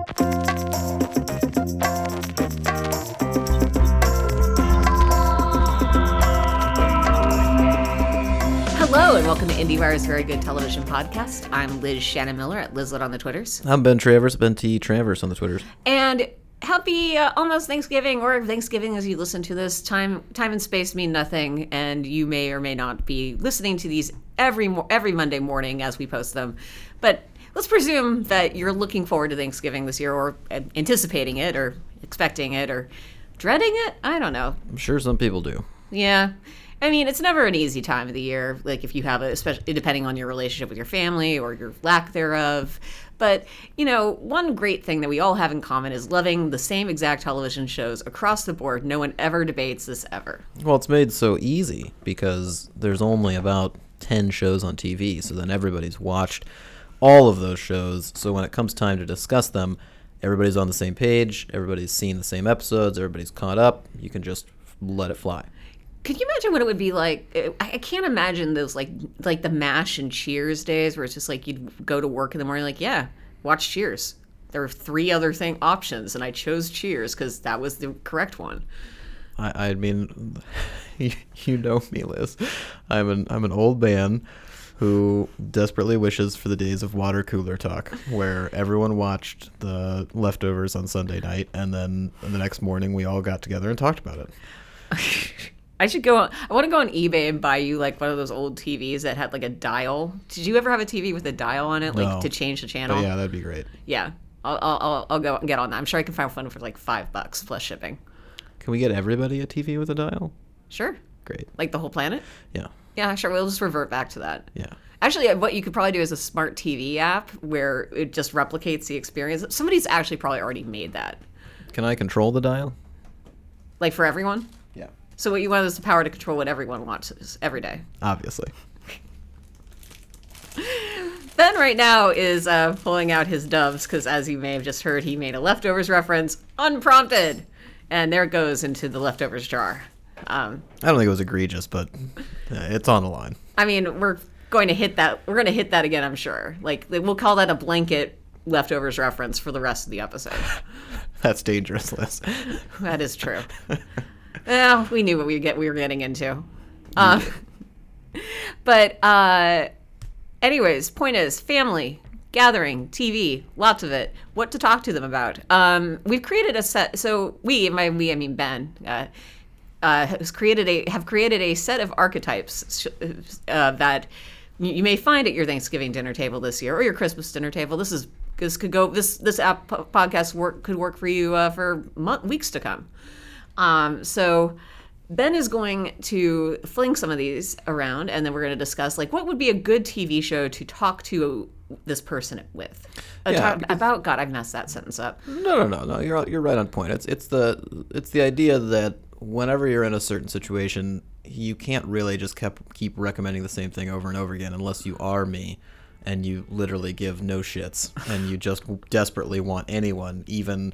Hello and welcome to IndieWire's Very Good Television Podcast. I'm Liz Shannon Miller at Lizlet on the Twitters. I'm Ben Travers, Ben T. Travers on the Twitters. And happy uh, almost Thanksgiving or Thanksgiving as you listen to this. Time time and space mean nothing and you may or may not be listening to these every every Monday morning as we post them. But let's presume that you're looking forward to Thanksgiving this year or uh, anticipating it or expecting it or dreading it. I don't know. I'm sure some people do. Yeah. I mean, it's never an easy time of the year, like if you have a, especially depending on your relationship with your family or your lack thereof. But, you know, one great thing that we all have in common is loving the same exact television shows across the board. No one ever debates this ever. Well, it's made so easy because there's only about 10 shows on TV, so then everybody's watched all of those shows. So when it comes time to discuss them, everybody's on the same page, everybody's seen the same episodes, everybody's caught up. You can just let it fly. Could you imagine what it would be like? I can't imagine those like like the Mash and Cheers days where it's just like you'd go to work in the morning like, yeah, watch Cheers. There are three other thing options, and I chose Cheers because that was the correct one. I, I mean, you know me, Liz. I'm an I'm an old man who desperately wishes for the days of water cooler talk, where everyone watched the leftovers on Sunday night, and then the next morning we all got together and talked about it. I should go. On, I want to go on eBay and buy you like one of those old TVs that had like a dial. Did you ever have a TV with a dial on it, like No. to change the channel? Yeah, that'd be great. Yeah. I'll, I'll, I'll, I'll go get on that. I'm sure I can find one for like five bucks plus shipping. Can we get everybody a TV with a dial? Sure. Great. Like the whole planet. Yeah. Yeah, sure. We'll just revert back to that. Yeah. Actually, what you could probably do is a smart TV app where it just replicates the experience. Somebody's actually probably already made that, Can I control the dial? like for everyone. Yeah. So what you want is the power to control what everyone watches every day. Obviously. Ben right now is uh, pulling out his doves because, as you may have just heard, he made a leftovers reference unprompted, and there it goes into the leftovers jar. Um, I don't think it was egregious, but it's on the line. I mean, we're going to hit that. We're going to hit that again, I'm sure. Like we'll call that a blanket leftovers reference for the rest of the episode. That's dangerous, Liz. that is true. well, we knew what we get we were getting into. Um, but uh, anyways, point is family gathering, TV, lots of it. What to talk to them about? Um, we've created a set. So we, by we, I mean Ben. Uh, uh, has created a have created a set of archetypes uh, that you may find at your Thanksgiving dinner table this year or your Christmas dinner table. This is this could go this this app podcast work could work for you uh, for month, weeks to come. Um, so Ben is going to fling some of these around, and then we're going to discuss like what would be a good TV show to talk to this person with Uh, Yeah, talk- about. God, I've messed that sentence up. No, no, no, no. You're you're right on point. It's it's the it's the idea that whenever you're in a certain situation, you can't really just kept keep recommending the same thing over and over again unless you are me, and you literally give no shits, and you just desperately want anyone, even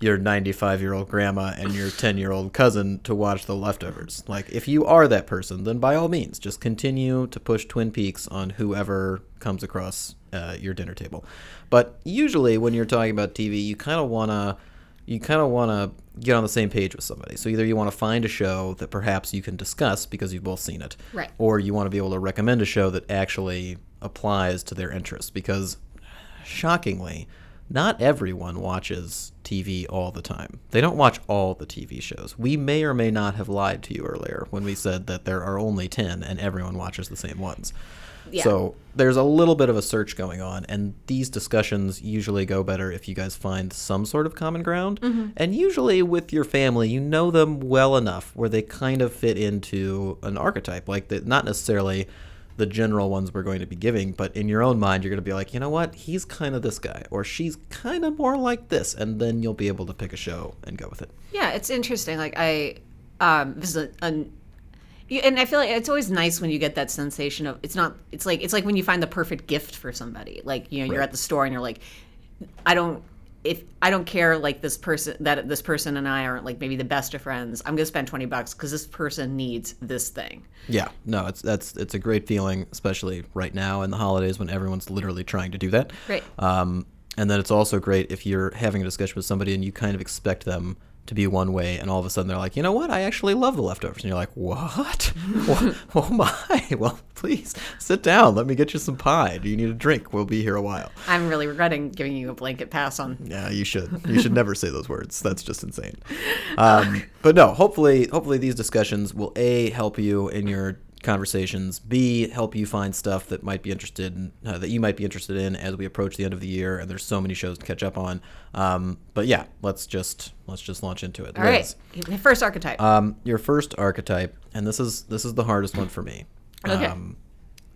your 95 year old grandma and your 10 year old cousin to watch the leftovers. Like, if you are that person, then by all means, just continue to push Twin Peaks on whoever comes across uh, your dinner table. But usually, when you're talking about TV, you kind of want to you kind of want to get on the same page with somebody. So either you want to find a show that perhaps you can discuss because you've both seen it, Right. or you want to be able to recommend a show that actually applies to their interests because shockingly, not everyone watches TV all the time. They don't watch all the TV shows. We may or may not have lied to you earlier when we said that there are only 10 and everyone watches the same ones. Yeah. So there's a little bit of a search going on, and these discussions usually go better if you guys find some sort of common ground. And usually with your family, you know them well enough where they kind of fit into an archetype, like the, not necessarily the general ones we're going to be giving, but in your own mind, you're going to be like, you know what, he's kind of this guy, or she's kind of more like this, and then you'll be able to pick a show and go with it. Yeah, it's interesting. Like I, um, this is a, an, you- and I feel like it's always nice when you get that sensation of it's not. It's like it's like when you find the perfect gift for somebody. Like you know, you're at the store and you're like, I don't. If I don't care, like this person that this person and I aren't like maybe the best of friends, I'm gonna spend twenty bucks because this person needs this thing. Yeah, no, it's that's it's a great feeling, especially right now in the holidays when everyone's literally trying to do that. Right. Um, And then it's also great if you're having a discussion with somebody and you kind of expect them to be one way, and all of a sudden they're like, you know what, I actually love the leftovers. And you're like, what? Wha- oh my. Well, please sit down. Let me get you some pie. Do you need a drink? We'll be here a while. I'm really regretting giving you a blanket pass on. Yeah, you should. You should never say those words. That's just insane. Um, but no, hopefully, hopefully these discussions will a help you in your conversations. B help you find stuff that might be interested in, uh, that you might be interested in as we approach the end of the year. And there's so many shows to catch up on. Um, but yeah, let's just let's just launch into it. All right. Liz, The First archetype. Um, your first archetype, and this is this is the hardest one for me. Okay. Um,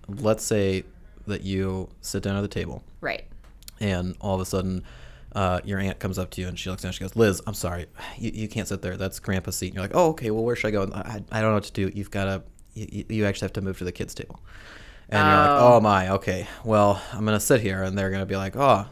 let's say that you sit down at the table right. and all of a sudden uh, your aunt comes up to you and she looks down and she goes liz i'm sorry you, you can't sit there that's grandpa's seat and you're like oh okay well where should i go i, I don't know what to do you've got to you, you actually have to move to the kids table. And you're like Oh. oh. my okay. Well i'm gonna sit here and they're gonna be like oh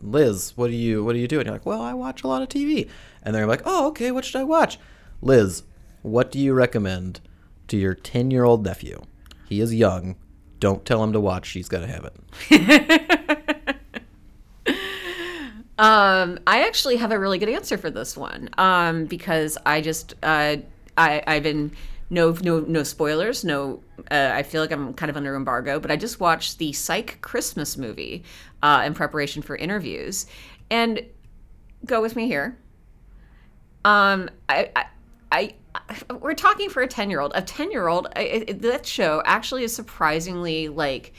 liz what do you what do you do? And you're like well i watch a lot of tv and they're like oh okay what should i watch? Liz what do you recommend to your 10 year old nephew? He is young. Don't tell him to watch. She's gotta have it. Um, I actually have a really good answer for this one um, because I just uh, I I've been no no no spoilers no uh, I feel like I'm kind of under embargo but I just watched the Psych Christmas movie uh, in preparation for interviews and go with me here. Um, I. I I, we're talking for a 10 year old. A 10 year old, that show actually is surprisingly like,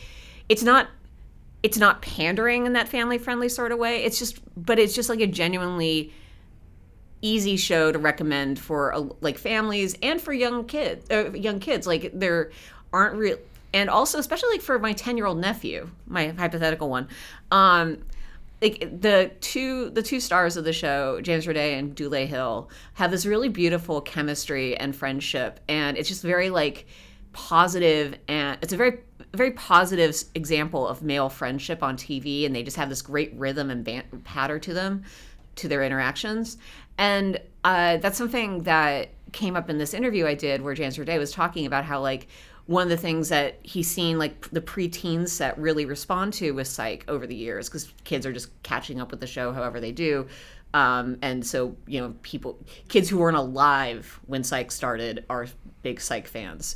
it's not it's not pandering in that family friendly sort of way. It's just, but it's just like a genuinely easy show to recommend for uh, like families and for young kids. Uh, young kids, like there aren't real, and also especially like for my ten year old nephew, my hypothetical one. Um, like the two the two stars of the show, James Roday and Dule Hill, have this really beautiful chemistry and friendship, and it's just very like positive and it's a very very positive example of male friendship on TV, and they just have this great rhythm and ban- patter to them, to their interactions, and uh, that's something that came up in this interview I did where James Roday was talking about how like one of the things that he's seen like the preteen set really respond to with Psych over the years because kids are just catching up with the show however they do. Um, and so, you know, people, kids who weren't alive when Psych started are big Psych fans.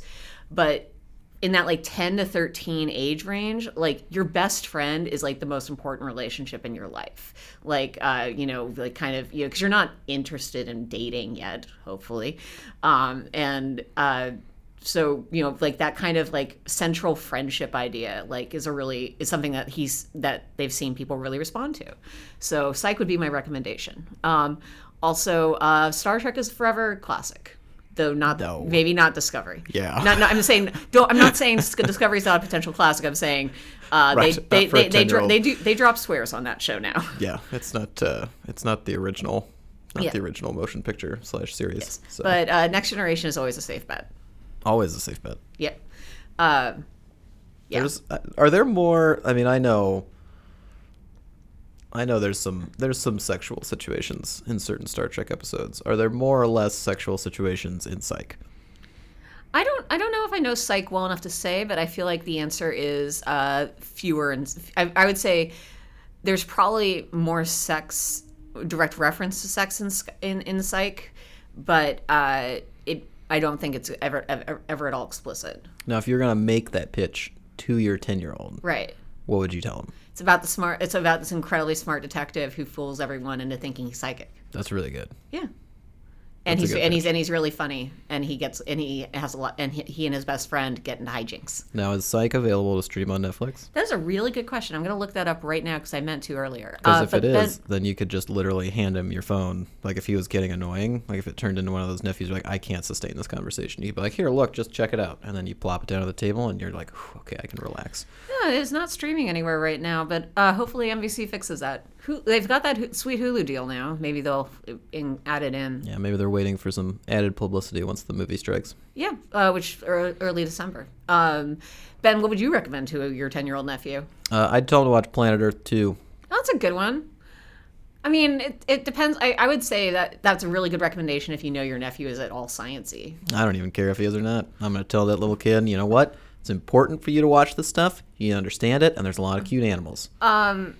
But in that like 10 to 13 age range like your best friend is like the most important relationship in your life. Like uh you know like kind of you know because you're not interested in dating yet hopefully. Um and uh so you know like that kind of like central friendship idea like is a really is something that he's that they've seen people really respond to. So psych would be my recommendation. Um also uh star trek is forever classic though not though. maybe not discovery Yeah. not, not, I'm saying don't. I'm not saying Discovery is not a potential classic. I'm saying uh, Right, they they they, they, dro- they do they drop swears on that show now. Yeah, it's not uh, it's not the original, not Yeah. the original motion picture slash series. So But uh, Next Generation is always a safe bet. always a safe bet. Yep. Uh, yeah. There's uh, are there more? I mean, I know. I know there's some there's some sexual situations in certain Star Trek episodes. Are there more or less sexual situations in Psych? I don't I don't know if I know psych well enough to say, but I feel like the answer is uh, fewer and I, I would say there's probably more sex direct reference to sex in in, in psych, but uh, it I don't think it's ever, ever ever at all explicit. Now, if you're gonna make that pitch to your ten year old, Right. what would you tell him? It's about the smart. It's about this incredibly smart detective who fools everyone into thinking he's psychic. That's really good. Yeah. And That's he's and he's and he's really funny, and he gets and he has a lot, and he, he and his best friend get into hijinks. Now, is Psych available to stream on Netflix? That's a really good question. I'm going to look that up right now because I meant to earlier. Because Uh, if it is, then- then you could just literally hand him your phone. Like if he was getting annoying, like if it turned into one of those nephews, like I can't sustain this conversation. You'd be like, here, look, just check it out, and then you plop it down on the table, and you're like, okay, I can relax. Yeah, it's not streaming anywhere right now, but uh, hopefully NBC fixes that. Who, they've got that sweet Hulu deal now. Maybe they'll in, add it in. Yeah, maybe they're waiting for some added publicity once the movie strikes. Yeah, uh, which ear- early December. Um, ben, what would you recommend to your 10 year old nephew? Uh, I'd tell him to watch Planet Earth 2. Oh, that's a good one. I mean, it, it depends. I, I would say that that's a really good recommendation if you know your nephew is at all sciency. I don't even care if he is or not. I'm going to tell that little kid, you know what? It's important for you to watch this stuff. You understand it, and there's a lot of cute animals. Um,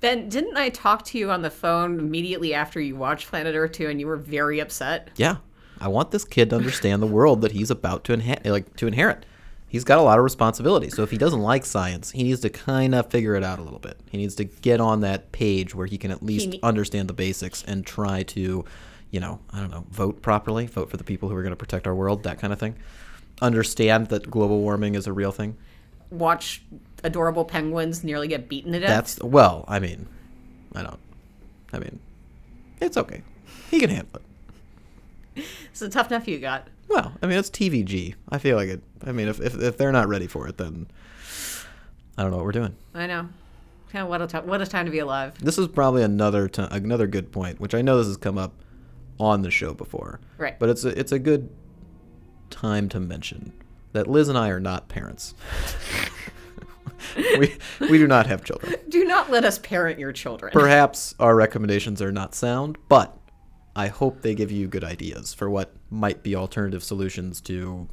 Ben, didn't I talk to you on the phone immediately after you watched Planet Earth 2 and you were very upset? Yeah, I want this kid to understand the world that he's about to inha- like to inherit. He's got a lot of responsibility. So if he doesn't like science, he needs to kind of figure it out a little bit. He needs to get on that page where he can at least ne- understand the basics and try to, you know, I don't know, vote properly, vote for the people who are going to protect our world, that kind of thing. Understand that global warming is a real thing. Watch adorable penguins nearly get beaten to death? That's well, I mean, I don't. I mean, it's okay. He can handle it. It's a tough nephew you got. Well, I mean, it's TVG. I feel like it. I mean, if, if, if they're not ready for it, then I don't know what we're doing. I know. Yeah, what a t- what a time to be alive. This is probably another t- another good point, which I know this has come up on the show before. Right. But it's a, it's a good time to mention that Liz and I are not parents. we we do not have children. Do not let us parent your children. Perhaps our recommendations are not sound, but I hope they give you good ideas for what might be alternative solutions to.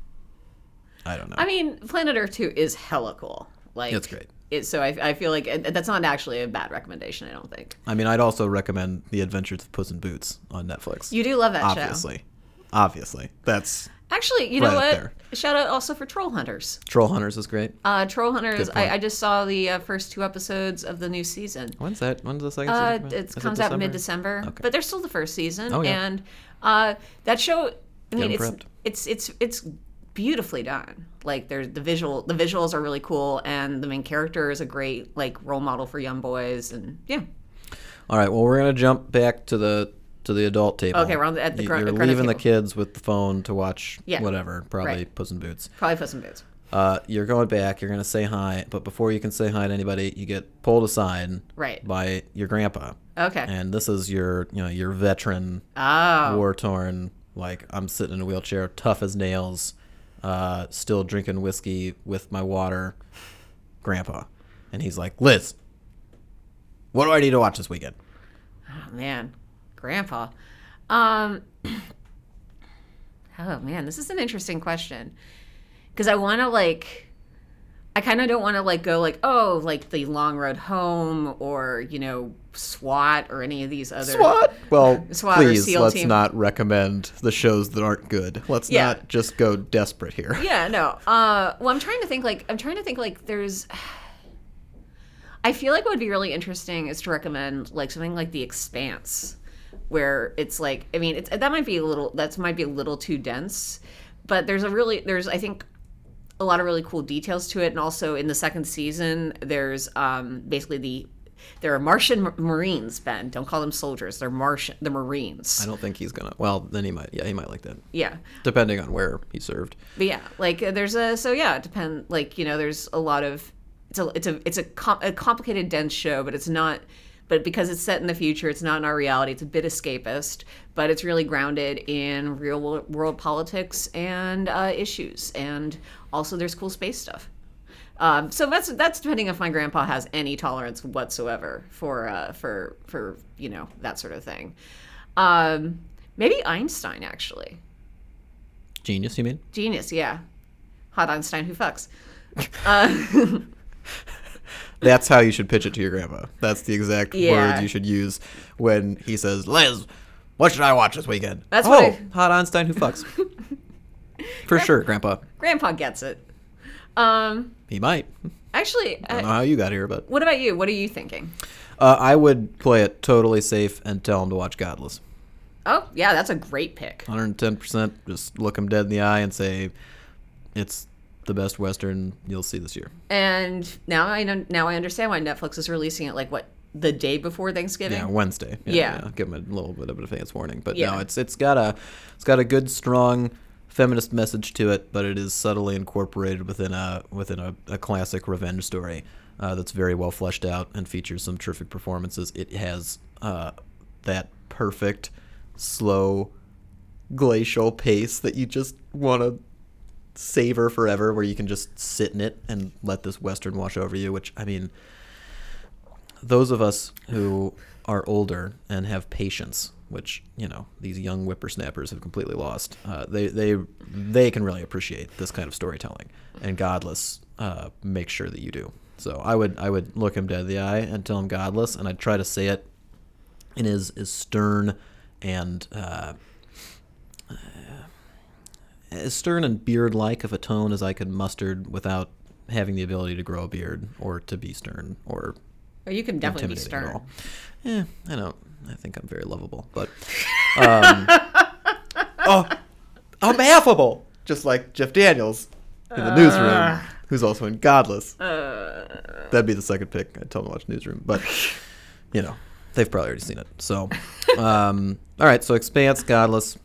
I don't know. I mean, Planet Earth 2 is hella cool. Like It's great. It, so I, I feel like that's not actually a bad recommendation. I don't think I mean, I'd also recommend The Adventures of Puss in Boots on Netflix. you do love that show. obviously, obviously, that's Actually, you know Right up what? there. Shout out also for Troll Hunters. Troll Hunters is great. Uh, Troll Hunters. I, I just saw the uh, first two episodes of the new season. When's that? When's the second Uh, season? it Is comes out mid December, Okay. but there's still the first season, Oh, yeah. and uh, that show. I mean, it's, it's it's it's beautifully done. Like there's the visual, the visuals are really cool, and the main character is a great like role model for young boys, and yeah, All right. Well, we're gonna jump back to the to the adult table. Okay, we're on the- at the You- cr- You're leaving the kids with the phone to watch Yeah. whatever, probably Right. Puss in Boots. probably Puss in Boots. Uh, you're going back. You're gonna say hi, but before you can say hi to anybody, you get pulled aside Right. by your grandpa. Okay. And this is your, you know, your veteran, oh, war torn. Like I'm sitting in a wheelchair, tough as nails, uh, still drinking whiskey with my water, grandpa. And he's like, Liz, what do I need to watch this weekend? oh man, Grandpa. Um. Oh man, this is an interesting question because I want to like. I kind of don't want to like go like oh like the long road home or you know SWAT or any of these other SWAT. Well, SWAT or please let's team. not recommend the shows that aren't good. Let's Yeah. not just go desperate here. Yeah, no. Uh, well, I'm trying to think like I'm trying to think like there's. I feel like what would be really interesting is to recommend like something like The Expanse, where it's like I mean it's that might be a little that might be a little too dense, but there's a really there's I think a lot of really cool details to it, and also in the second season there's um basically the there are Martian Marines. Ben, don't call them soldiers. They're Martian. The Marines. I don't think he's gonna. Well, then he might. Yeah, he might like that, Yeah. depending on where he served. but yeah like uh, there's a so yeah it depend like you know there's a lot of it's a it's a it's a, com- a complicated dense show but it's not but because it's set in the future it's not in our reality it's a bit escapist but it's really grounded in real world politics and uh, issues and also there's cool space stuff um, so that's that's depending if my grandpa has any tolerance whatsoever for uh, for for you know that sort of thing um, maybe einstein actually Genius, you mean? Genius, yeah. Hot Einstein who fucks. Uh, That's how you should pitch it to your grandpa. That's the exact Yeah. words you should use when he says, "Liz, what should I watch this weekend?" That's oh, what I- hot Einstein who fucks. For sure, Grandpa. Grandpa gets it. Um, He might. actually, I don't know how you got here, but what about you? What are you thinking? uh, I would play it totally safe and tell him to watch Godless. Oh, yeah, that's a great pick. 110%. Just look him dead in the eye and say, "It's the best western you'll see this year." And now I know, now I understand why Netflix is releasing it like what the day before Thanksgiving. Yeah, Wednesday. Yeah. Give him a little bit of advance warning, but Yeah. no, it's it's got a it's got a good strong feminist message to it, but it is subtly incorporated within a within a, a classic revenge story uh, that's very well fleshed out and features some terrific performances. It has uh, that perfect slow glacial pace that you just want to savor forever, where you can just sit in it and let this western wash over you. Which I mean those of us who are older and have patience, which you know these young whippersnappers have completely lost, uh, they they they can really appreciate this kind of storytelling. And Godless uh, makes sure that you do. So I would I would look him dead in the eye and tell him godless, and I'd try to say it in his as stern and uh, as stern and beard like of a tone as I could muster without having the ability to grow a beard or to be stern or Or you can definitely be stern. Yeah, I don't. I think I'm very lovable, but um, oh, I'm affable, just like Jeff Daniels in the newsroom, who's also in Godless. That'd be the second pick. I'd tell them to watch Newsroom, but you know, they've probably already seen it. So, um, all right. So, Expanse, Godless,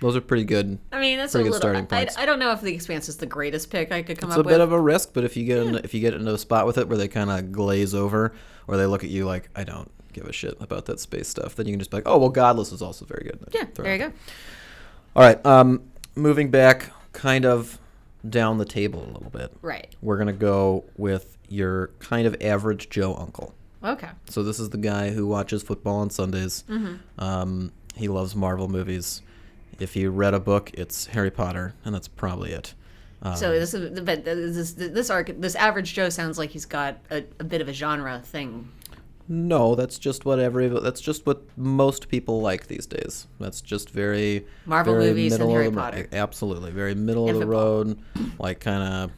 those are pretty good. I mean, that's Pretty a good little. starting I, points. I don't know if the Expanse is the greatest pick I could come It's up with. It's a bit of a risk, but if you get in, if you get into a spot with it where they kind of glaze over, or they look at you like I don't give a shit about that space stuff, then you can just be like, oh well, Godless is also very good. yeah, there you go. All right. Um, moving back, kind of down the table a little bit. Right. We're gonna go with your kind of average Joe uncle. Okay. So this is the guy who watches football on Sundays. Mm-hmm. Um, he loves Marvel movies. If you read a book, it's Harry Potter, and that's probably it. Um, So this but this this arc this average Joe sounds like he's got a, a bit of a genre thing. no, that's just what every that's just what most people like these days. That's just very Marvel very movies and middle Harry of the, Potter. Absolutely, very middle And of the road, like kind of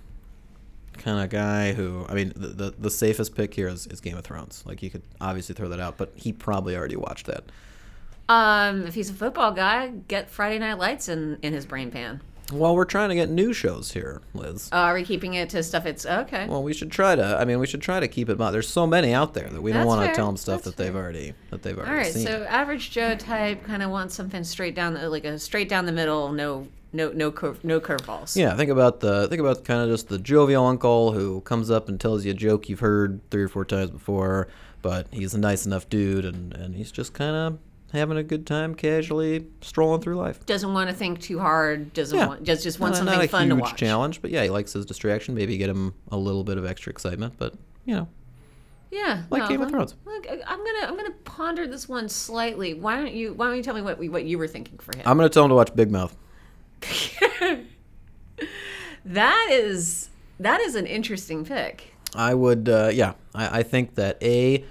kind of guy who I mean the, the the safest pick here is, is Game of Thrones. Like you could obviously throw that out, but he probably already watched that. Um, if he's a football guy, get Friday Night Lights in in his brain pan. Well, we're trying to get new shows here, Liz. Uh, are we keeping it to stuff? It's okay. Well, we should try to. I mean, we should try to keep it. There's so many out there that we don't want to tell them stuff That's that they've already that they've already All right, seen. so average Joe type kind of wants something straight down, the, like a straight down the middle, no, no, no, curve, no curveballs. yeah, think about the think about kind of just the jovial uncle who comes up and tells you a joke you've heard three or four times before, but he's a nice enough dude and and he's just kind of having a good time, casually strolling through life. Doesn't want to think too hard. Doesn't Yeah. want just just wants not, something not a fun huge to watch. challenge, but yeah, he likes his distraction. Maybe get him a little bit of extra excitement, but you know, Yeah, Like no, Game of Thrones. Look, I'm gonna I'm gonna ponder this one slightly. Why don't you Why don't you tell me what what you were thinking for him? I'm gonna tell him to watch Big Mouth. that is that is an interesting pick. I would, uh, yeah. I, I think that a,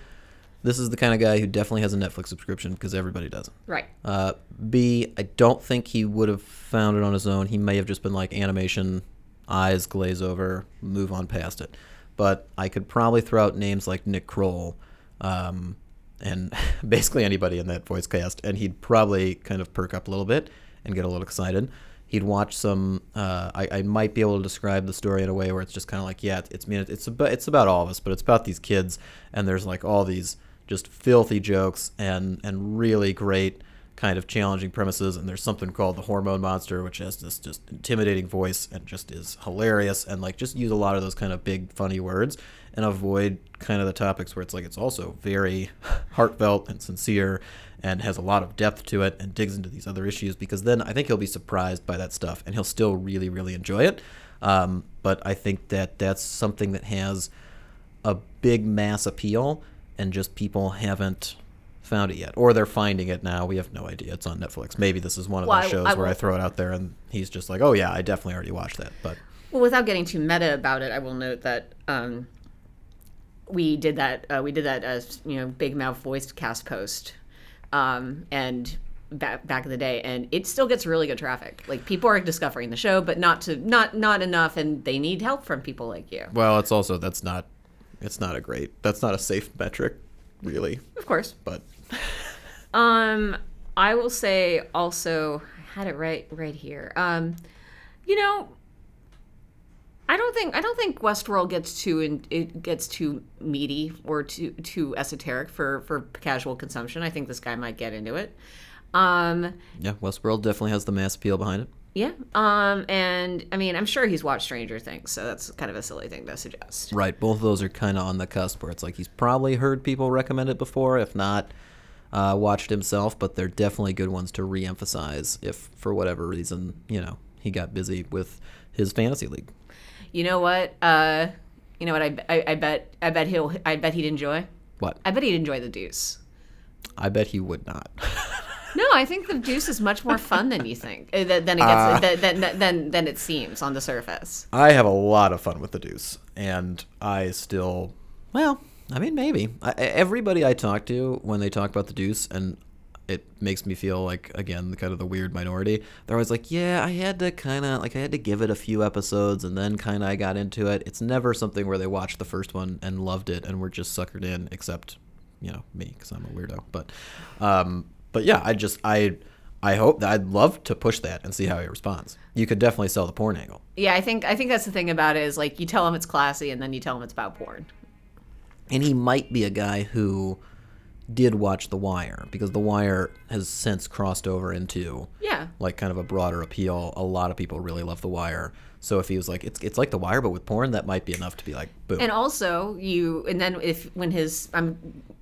this is the kind of guy who definitely has a Netflix subscription because everybody does. Right. Uh, B, I don't think he would have found it on his own. He may have just been like animation, eyes glaze over, move on past it. But I could probably throw out names like Nick Kroll, um, and basically anybody in that voice cast, and he'd probably kind of perk up a little bit and get a little excited. He'd watch some. Uh, I, I might be able to describe the story in a way where it's just kind of like, yeah, it's I mean, it's about it's about all of us, but it's about these kids, and there's like all these just filthy jokes and and really great kind of challenging premises. And there's something called the hormone monster which has this just intimidating voice and just is hilarious and like just use a lot of those kind of big funny words and avoid kind of the topics where it's like it's also very heartfelt and sincere and has a lot of depth to it and digs into these other issues because then I think he'll be surprised by that stuff and he'll still really really enjoy it. Um, but I think that that's something that has a big mass appeal and just people haven't found it yet or they're finding it now we have no idea it's on netflix maybe this is one of Well, those shows I where i throw it out there and he's just like oh yeah i definitely already watched that but Well, without getting too meta about it, I will note that um, we did that. Uh, we did that as you know, big mouth voiced cast post, um, and back back in the day, and it still gets really good traffic. Like people are discovering the show, but not to not not enough, and they need help from people like you. well it's also that's not it's not a great that's not a safe metric really Of course. but Um, I will say also, I had it right right here. Um, you know, I don't think I don't think Westworld gets too in, it gets too meaty or too too esoteric for for casual consumption. I think this guy might get into it. Um, yeah westworld definitely has the mass appeal behind it yeah. Um, and I mean, I'm sure he's watched Stranger Things, so that's kind of a silly thing to suggest. right both of those are kind of on the cusp where it's like he's probably heard people recommend it before if not uh, watched himself but they're definitely good ones to re-emphasize if for whatever reason you know he got busy with his fantasy league You know what? Uh, you know what? I, I, I bet I bet he'll I bet he'd enjoy. what I bet he'd enjoy the Deuce. I bet he would not. No, I think the Deuce is much more fun than you think. uh, Than it gets, than, than, than, than it seems on the surface. I have a lot of fun with the Deuce, and I still, well, I mean, maybe I, everybody I talk to when they talk about the Deuce, and it makes me feel like again the kind of the weird minority. They're always like, yeah, I had to kind of like I had to give it a few episodes, and then kind of I got into it. It's never something where they watched the first one and loved it and were just suckered in, except you know me because I'm a weirdo. But, um, but yeah, I just I. I hope that I'd love to push that and see how he responds. You could definitely sell the porn angle. Yeah, I think I think that's the thing about it is like you tell him it's classy and then you tell him it's about porn. and he might be a guy who did watch The Wire because The Wire has since crossed over into Yeah. like kind of a broader appeal. A lot of people really love The Wire. So if he was like it's it's like The Wire but with porn, that might be enough to be like boom. And also you and then if when his I'm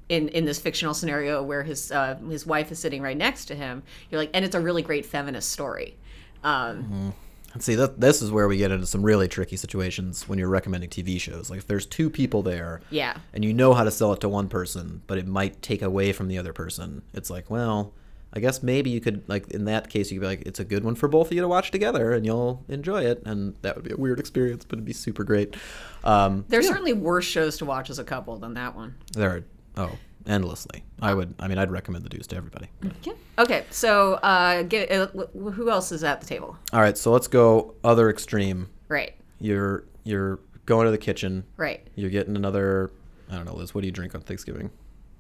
in in this fictional scenario where his uh, his wife is sitting right next to him, you're like and it's a really great feminist story. Um, And see that this is where we get into some really tricky situations when you're recommending TV shows. Like if there's two people there, Yeah. and you know how to sell it to one person, but it might take away from the other person. It's like, well, I guess maybe you could like in that case you could be like, it's a good one for both of you to watch together, and you'll enjoy it, and that would be a weird experience, but it'd be super great. Um, There's certainly worse shows to watch as a couple than that one. there are oh endlessly. I would. I mean, I'd recommend the Deuce to everybody. Yeah. Okay, so uh, get, uh, wh- who else is at the table? All right, so let's go other extreme. Right. You're you're going to the kitchen. Right. You're getting another. I don't know, Liz. What do you drink on Thanksgiving?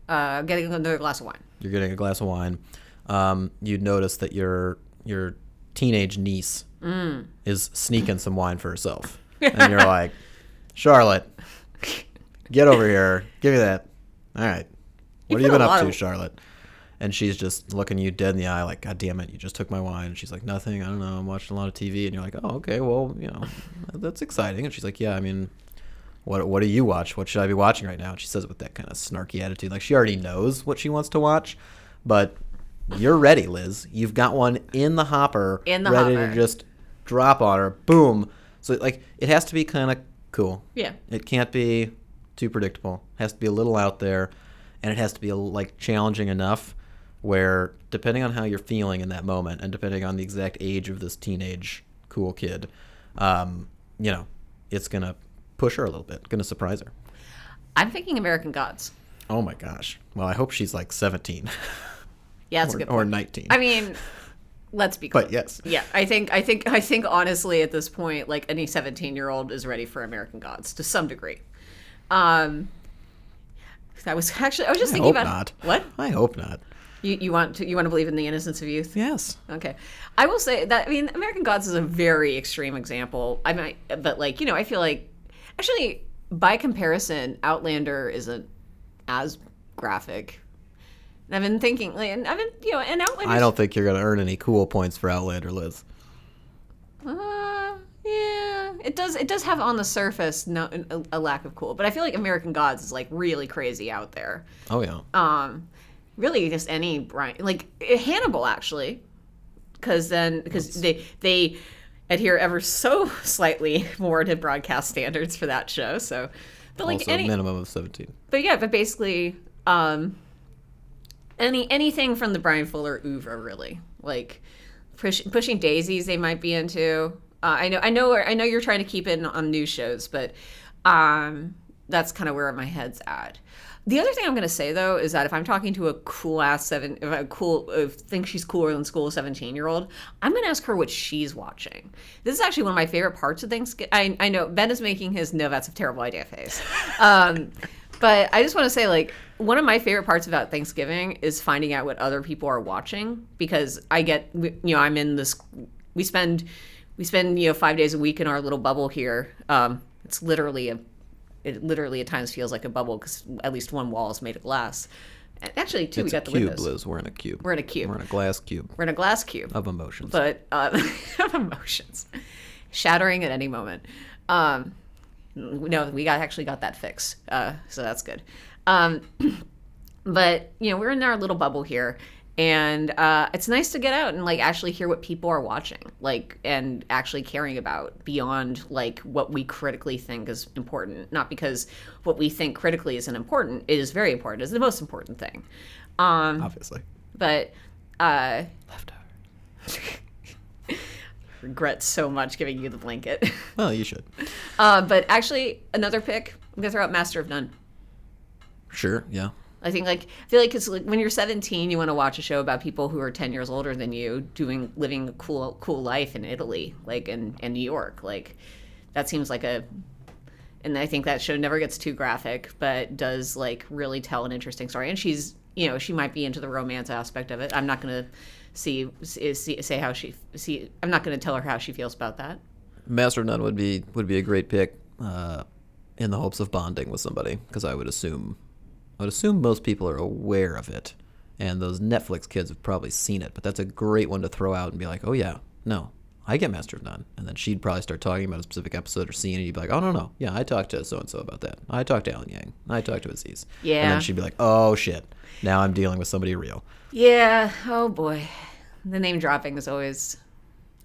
Uh, getting another glass of wine. You're getting a glass of wine. Um, you'd notice that your your teenage niece is sneaking some wine for herself, and you're like, Charlotte, get over here, give me that. All right, what have you been up to, of- Charlotte? And she's just looking you dead in the eye, like, God damn it, you just took my wine. And she's like, Nothing. I don't know. I'm watching a lot of TV. And you're like, Oh, okay. Well, you know, that's exciting. And she's like, Yeah. I mean, what what do you watch? What should I be watching right now? And she says it with that kind of snarky attitude, like she already knows what she wants to watch, but you're ready, Liz. You've got one in the hopper, In the ready hopper. to just drop on her. Boom. So like it has to be kind of cool. Yeah. It can't be too predictable. It has to be a little out there, and it has to be like challenging enough where depending on how you're feeling in that moment and depending on the exact age of this teenage cool kid, um, you know, it's gonna push her a little bit, gonna surprise her. I'm thinking American Gods. Oh my gosh. Well, I hope she's like 17 Yeah, that's a or, good or 19. I mean, let's be clear. but yes. Yeah, I think I think I think honestly at this point, like any seventeen-year-old is ready for American Gods to some degree. Um, that was actually I was just I thinking about not. what I hope not. you you want to you want to believe in the innocence of youth. Yes. Okay, I will say that I mean American Gods is a very extreme example. I might, but like you know, I feel like actually by comparison, Outlander isn't as graphic. And I've been thinking, like, and I've been you know, and Outlander. I don't think you're gonna earn any cool points for Outlander, Liz. Uh, it does. It does have on the surface no a, a lack of cool, but I feel like American Gods is like really crazy out there. Oh yeah. Um, really, just any Bryan like eh, Hannibal actually, because then because they they adhere ever so slightly more to broadcast standards for that show. So, but like also any minimum of 17. but yeah, but basically, um, any anything from the Bryan Fuller oeuvre, really, like push, pushing daisies, they might be into. Uh, I know, I know, I know you're trying to keep in on new shows, but um, that's kind of where my head's at. The other thing I'm going to say though is that if I'm talking to a cool ass seven, if I cool, if think she's cooler than school 17 year old, I'm going to ask her what she's watching. This is actually one of my favorite parts of Thanksgiving. I, I know Ben is making his no, that's a terrible idea face. Um, but I just want to say, like, one of my favorite parts about Thanksgiving is finding out what other people are watching because I get, you know, I'm in this, we spend, we spend, you know, five days a week in our little bubble here. Um, it's literally a, it literally at times feels like a bubble because at least one wall is made of glass. Actually, two, we It's got a the cube, windows. Liz. We're in a cube. We're in a cube. We're in a glass cube We're in a glass cube of emotions. but uh, of emotions shattering at any moment um no we got actually got that fixed uh so that's good um but you know we're in our little bubble here and uh, it's nice to get out and like actually hear what people are watching like and actually caring about beyond like what we critically think is important not because what we think critically isn't important it is very important it's the most important thing um obviously. but uh, Leftovers. regret so much giving you the blanket. Well, you should. uh, but actually, another pick. I'm gonna throw out Master of None. Sure. Yeah. I think like I feel like it's like when you're 17, you want to watch a show about people who are 10 years older than you doing living a cool cool life in Italy, like in in New York. Like that seems like a and I think that show never gets too graphic, but does like really tell an interesting story. And she's you know she might be into the romance aspect of it. I'm not gonna see, see say how she see. I'm not gonna tell her how she feels about that. Master None would be would be a great pick, uh, in the hopes of bonding with somebody, because I would assume, I would assume most people are aware of it, and those Netflix kids have probably seen it. But that's a great one to throw out and be like, oh yeah, no, I get Master of None, and then she'd probably start talking about a specific episode or scene, and you'd be like, oh no no, yeah, I talked to so and so about that. I talked to Alan Yang. I talked to Aziz. Yeah. And then she'd be like, oh shit, now I'm dealing with somebody real. Yeah. Oh boy, the name dropping is always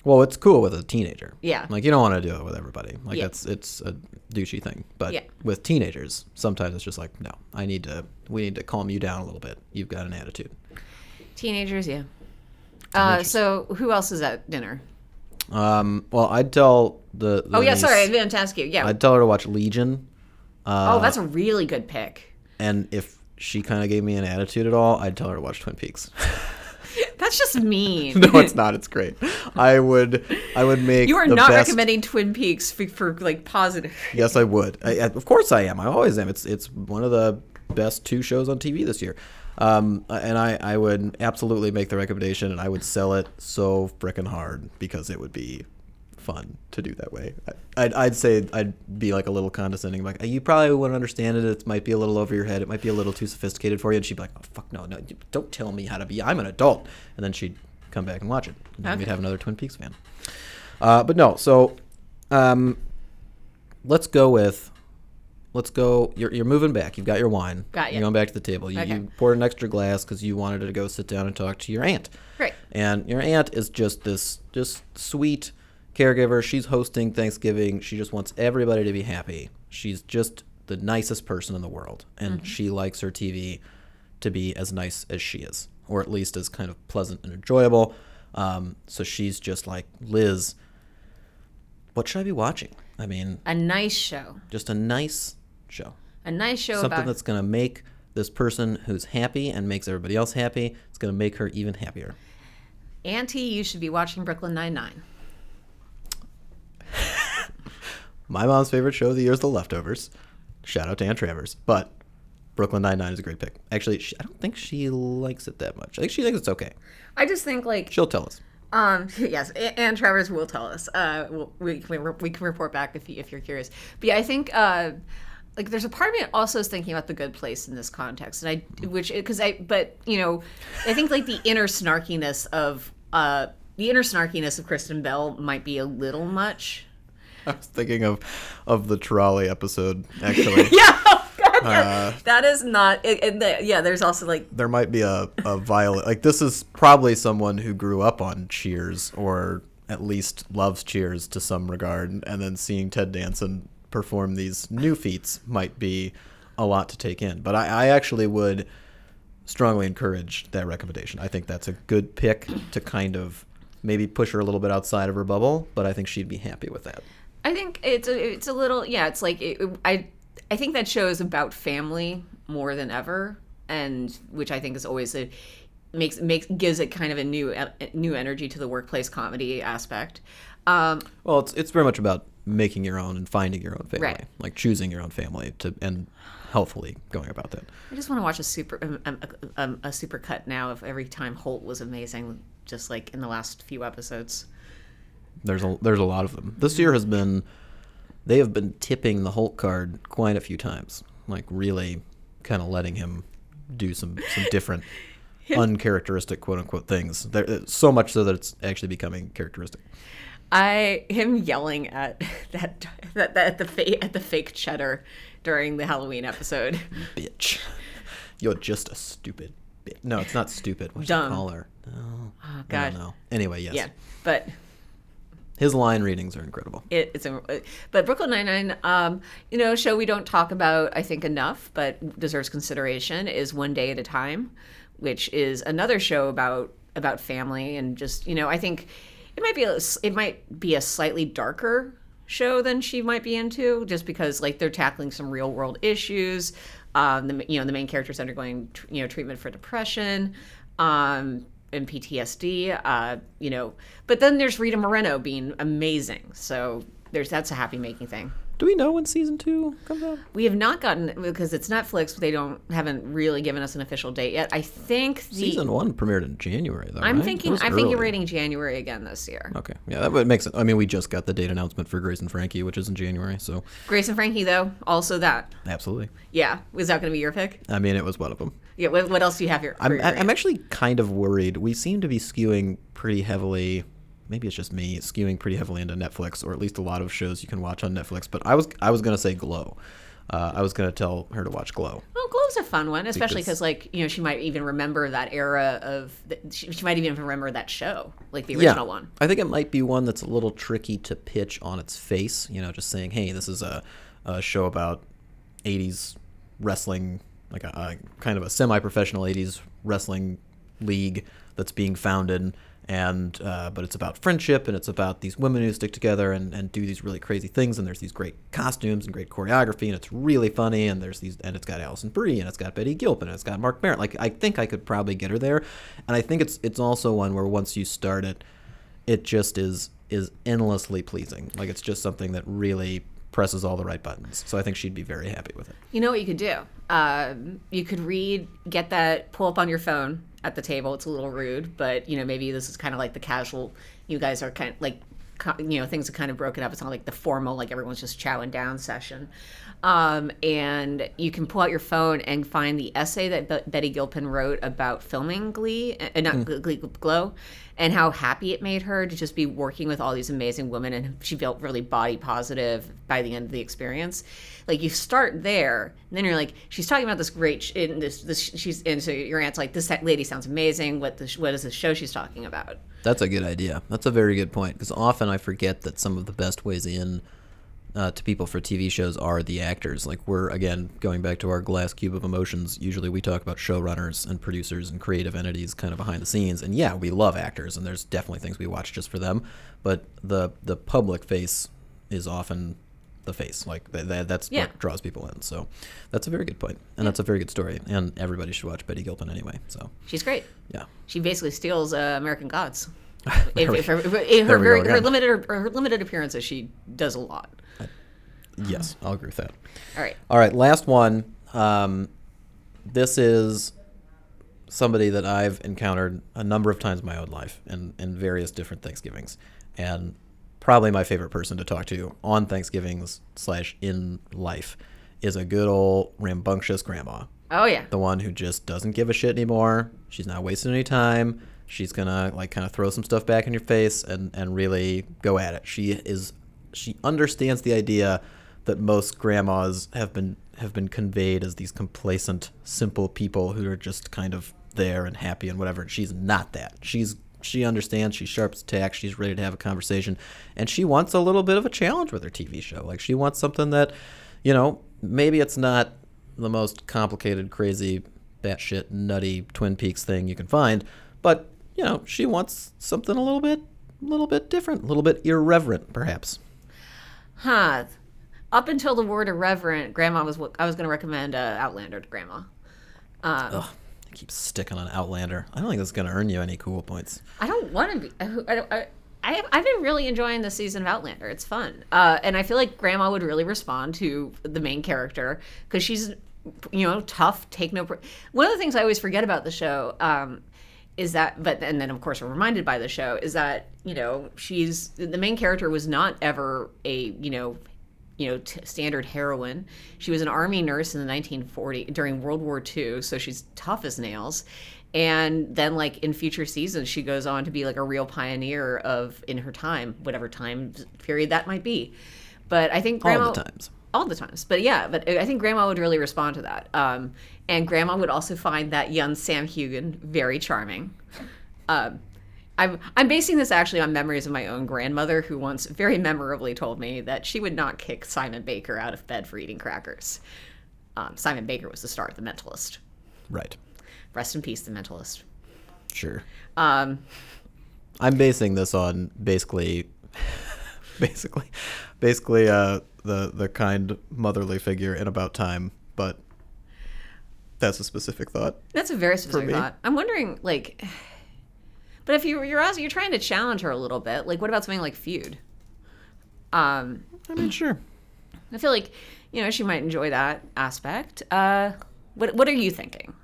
Well, it's cool with a teenager. Yeah. Like you don't want to do it with everybody. Like Yeah. it's it's a douchey thing. But Yeah. with teenagers, sometimes it's just like, no, I need to we need to calm you down a little bit. You've got an attitude. teenagers. Yeah. Uh, so who else is at dinner? Um, well, I'd tell the, the Oh yeah, niece- sorry, I to ask you. Yeah. I'd tell her to watch Legion. Uh, oh, that's a really good pick. and if she kind of gave me an attitude at all, I'd tell her to watch Twin Peaks. That's just mean. no, it's not. It's great. I would I would make You are not best- recommending Twin Peaks for, for like positive. Yes, I would. I, I- of course, I am. I always am. It's it's one of the best two shows on TV this year, um, and I I would absolutely make the recommendation, and I would sell it so frickin' hard because it would be fun to do that way. I, I'd, I'd say I'd be like a little condescending, like you probably wouldn't understand it. It might be a little over your head. It might be a little too sophisticated for you. And she'd be like, oh fuck no, no, don't tell me how to be. I'm an adult. And then she'd come back and watch it. And then we'd have another Twin Peaks fan. Uh, but no, so um, let's go with let's go you're, you're moving back you've got your wine Got ya. you're going back to the table you, Okay. you poured an extra glass because you wanted to go sit down and talk to your aunt Right. and your aunt is just this just sweet caregiver she's hosting thanksgiving she just wants everybody to be happy she's just the nicest person in the world and she likes her tv to be as nice as she is or at least as kind of pleasant and enjoyable um, so she's just like liz what should i be watching i mean A nice show. just a nice show. A nice show Something about. that's going to make this person who's happy and makes everybody else happy. It's going to make her even happier. Auntie, you should be watching Brooklyn Nine Nine. My mom's favorite show of the year is The Leftovers. Shout out to Aunt Travers. But Brooklyn Nine-Nine is a great pick. Actually, she, I don't think she likes it that much. I think she thinks it's okay. I just think like She'll tell us. Um, yes, A- and Travers will tell us. Uh, we, we, we can report back if, you, if you're curious. But yeah, I think, uh, like, there's a part of me that also is thinking about the good place in this context. And I, which, because I, but, you know, I think, like, the inner snarkiness of, uh, the inner snarkiness of Kristen Bell might be a little much. I was thinking of of the trolley episode, actually. Yeah, oh God, yeah. Uh, that is not, and the, yeah, there's also, like, there might be a, a violent like this is probably someone who grew up on cheers or at least loves cheers to some regard and then seeing ted danson perform these new feats might be a lot to take in but i, I actually would strongly encourage that recommendation i think that's a good pick to kind of maybe push her a little bit outside of her bubble but i think she'd be happy with that I think it's a, it's a little yeah. It's like it, I I think that show is about family more than ever, and which I think is always a makes makes gives it kind of a new a new energy to the workplace comedy aspect. Um, well it's, it's very much about making your own and finding your own family Right. like choosing your own family to and healthfully going about that I just want to watch a super um, um, um, a super cut now of every time Holt was amazing, just like in the last few episodes. There's a there's a lot of them. This year has been they have been tipping the Holt card quite a few times, like really kind of letting him do some some different uncharacteristic quote unquote things. There, uh, so much so that it's actually becoming characteristic. I him yelling at that that, that at the fake at the fake cheddar during the Halloween episode. Bitch, you're just a stupid. No, it's not stupid. What should Dumb. I call her? No, Oh I God. don't know. Anyway, yes, Yeah, but his line readings are incredible. it, it's a but Brooklyn Nine Nine, um, you know, a show we don't talk about I think enough, but deserves consideration is One Day at a Time, which is another show about about family and just you know I think it might be a, it might be a slightly darker show than she might be into just because like they're tackling some real world issues um the you know the main character's undergoing tr- you know treatment for depression um and PTSD uh you know but then there's Rita Moreno being amazing. So there's that's a happy making thing Do we know when season two comes out? we have not gotten because it's Netflix. They don't haven't really given us an official date yet. I think the Season one premiered in January, though. I'm right? Thinking I'm thinking early. rating January again this year. Okay, yeah, that would make sense. I mean, we just got the date announcement for Grace and Frankie, which is in January, so Grace and Frankie though, also that. absolutely. Yeah, was that going to be your pick? I mean, it was one of them. Yeah. What, what else do you have here? I'm, I'm actually kind of worried. We seem to be skewing pretty heavily. Maybe it's just me skewing pretty heavily into Netflix, or at least a lot of shows you can watch on Netflix. But I was I was gonna say Glow. Uh, I was gonna tell her to watch Glow. Well, Glow's a fun one, especially Because- like, you know, she might even remember that era of. The, she, she might even remember that show, like the original one. I think it might be one that's a little tricky to pitch on its face. You know, just saying, "Hey, this is a, a show about '80s wrestling, like a, a kind of a semi-professional '80s wrestling league that's being founded." And uh, but it's about friendship and it's about these women who stick together and, and do these really crazy things and there's these great costumes and great choreography and it's really funny and there's these and it's got Alison Brie and it's got Betty Gilpin and it's got Marc Maron. Like I think I could probably get her there, and I think it's it's also one where once you start it, it just is is endlessly pleasing. Like it's just something that really presses all the right buttons. So I think she'd be very happy with it. You know what you could do? Um, you could read, get that, pull up on your phone at the table. It's a little rude, but you know maybe this is kind of like the casual. You guys are kind of like, you know, things are kind of broken up. It's not like the formal, like everyone's just chowing down session. Um, and you can pull out your phone and find the essay that Be- Betty Gilpin wrote about filming Glee, uh, not Glee, Glow, and how happy it made her to just be working with all these amazing women, and she felt really body positive by the end of the experience. Like you start there, and then you're like, she's talking about this great, sh- in this, this, she's, and so your aunt's like, this lady sounds amazing. What the, what is this show she's talking about? That's a good idea. That's a very good point because often I forget that some of the best ways in uh, to people for TV shows are the actors. Like we're again going back to our glass cube of emotions. Usually we talk about showrunners and producers and creative entities kind of behind the scenes. And yeah, we love actors and there's definitely things we watch just for them. But the the public face is often the face. Like th- th- that's Yeah. what draws people in. So that's a very good point, and that's a very good story. And everybody should watch Betty Gilpin anyway. So She's great. yeah. She basically steals uh, American Gods. If, if her, if her, go her limited her limited appearances, she does a lot. Yes, I'll agree with that. All right. All right, last one. Um, this is somebody that I've encountered a number of times in my own life and in various different Thanksgivings, and probably my favorite person to talk to on Thanksgivings slash in life is a good old rambunctious grandma, Oh yeah. the one who just doesn't give a shit anymore. She's not wasting any time. She's gonna like kind of throw some stuff back in your face and and really go at it. She is she understands the idea that most grandmas have been have been conveyed as these complacent, simple people who are just kind of there and happy and whatever. She's not that. She's she understands. She's sharp as tack. She's ready to have a conversation, and she wants a little bit of a challenge with her TV show. Like she wants something that, you know, maybe it's not the most complicated, crazy, batshit, nutty Twin Peaks thing you can find, but you know, she wants something a little bit, a little bit different, a little bit irreverent, perhaps. Huh. Up until the word irreverent, Grandma was what I was going to recommend uh, Outlander to Grandma. Um, Ugh, I keep sticking on Outlander. I don't think that's gonna earn you any cool points. I don't want to be. I, I, don't- I, I have, I've been really enjoying the season of Outlander. It's fun, uh, and I feel like Grandma would really respond to the main character because she's, you know, tough. Take no. pr- One of the things I always forget about the show um, is that, but and then of course we're reminded by the show is that you know she's the main character was not ever a you know you know, t- standard heroine. She was an army nurse in the 1940 during World War II, so she's tough as nails. And then, like in future seasons, she goes on to be like a real pioneer of in her time, whatever time period that might be. But I think grandma All the times. all the times. But yeah, but I think grandma would really respond to that. Um, and grandma would also find that young Sam Heughan very charming. Um, I'm, I'm basing this actually on memories of my own grandmother, who once very memorably told me that she would not kick Simon Baker out of bed for eating crackers. Um, Simon Baker was the star of The Mentalist. Right. Rest in peace, The Mentalist. Sure. Um, I'm basing this on basically, basically, basically uh, the the kind motherly figure in About Time, but that's a specific thought. that's a very specific thought. I'm wondering, like, but if you, you're asking, you're trying to challenge her a little bit. Like, what about something like Feud? Um, I mean, sure. I feel like you know she might enjoy that aspect. Uh, what what are you thinking?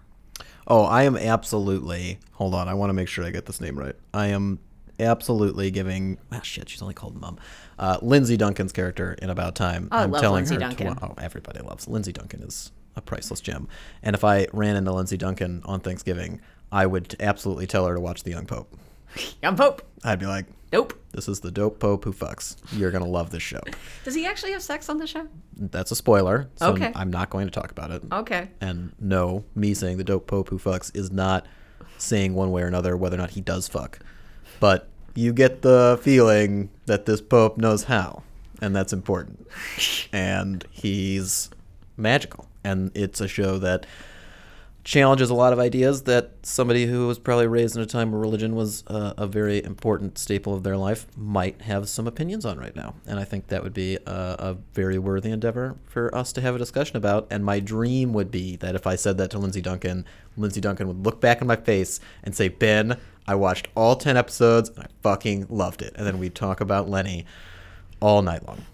Oh, I am absolutely. Hold on, I want to make sure I get this name right. I am absolutely giving. Ah, shit, she's only called Mom. Uh, Lindsay Duncan's character in About Time. Oh, I I'm love telling Lindsay her Duncan. To, oh, everybody loves Lindsay Duncan is a priceless gem. And if I ran into Lindsay Duncan on Thanksgiving, I would absolutely tell her to watch The Young Pope. Young Pope. I'd be like, Nope. "This is the dope Pope who fucks. You're gonna love this show." Does he actually have sex on the show? That's a spoiler, so Okay. I'm not going to talk about it. Okay. And no, me saying the dope Pope who fucks is not saying one way or another whether or not he does fuck. But you get the feeling that this Pope knows how, and that's important. and he's magical. And it's a show that challenges a lot of ideas that somebody who was probably raised in a time where religion was a very important staple of their life might have some opinions on right now. And I think that would be a, a very worthy endeavor for us to have a discussion about. And my dream would be that if I said that to Lindsay Duncan, Lindsay Duncan would look back in my face and say, Ben, I watched all 10 episodes and I fucking loved it. And then we'd talk about Lenny all night long.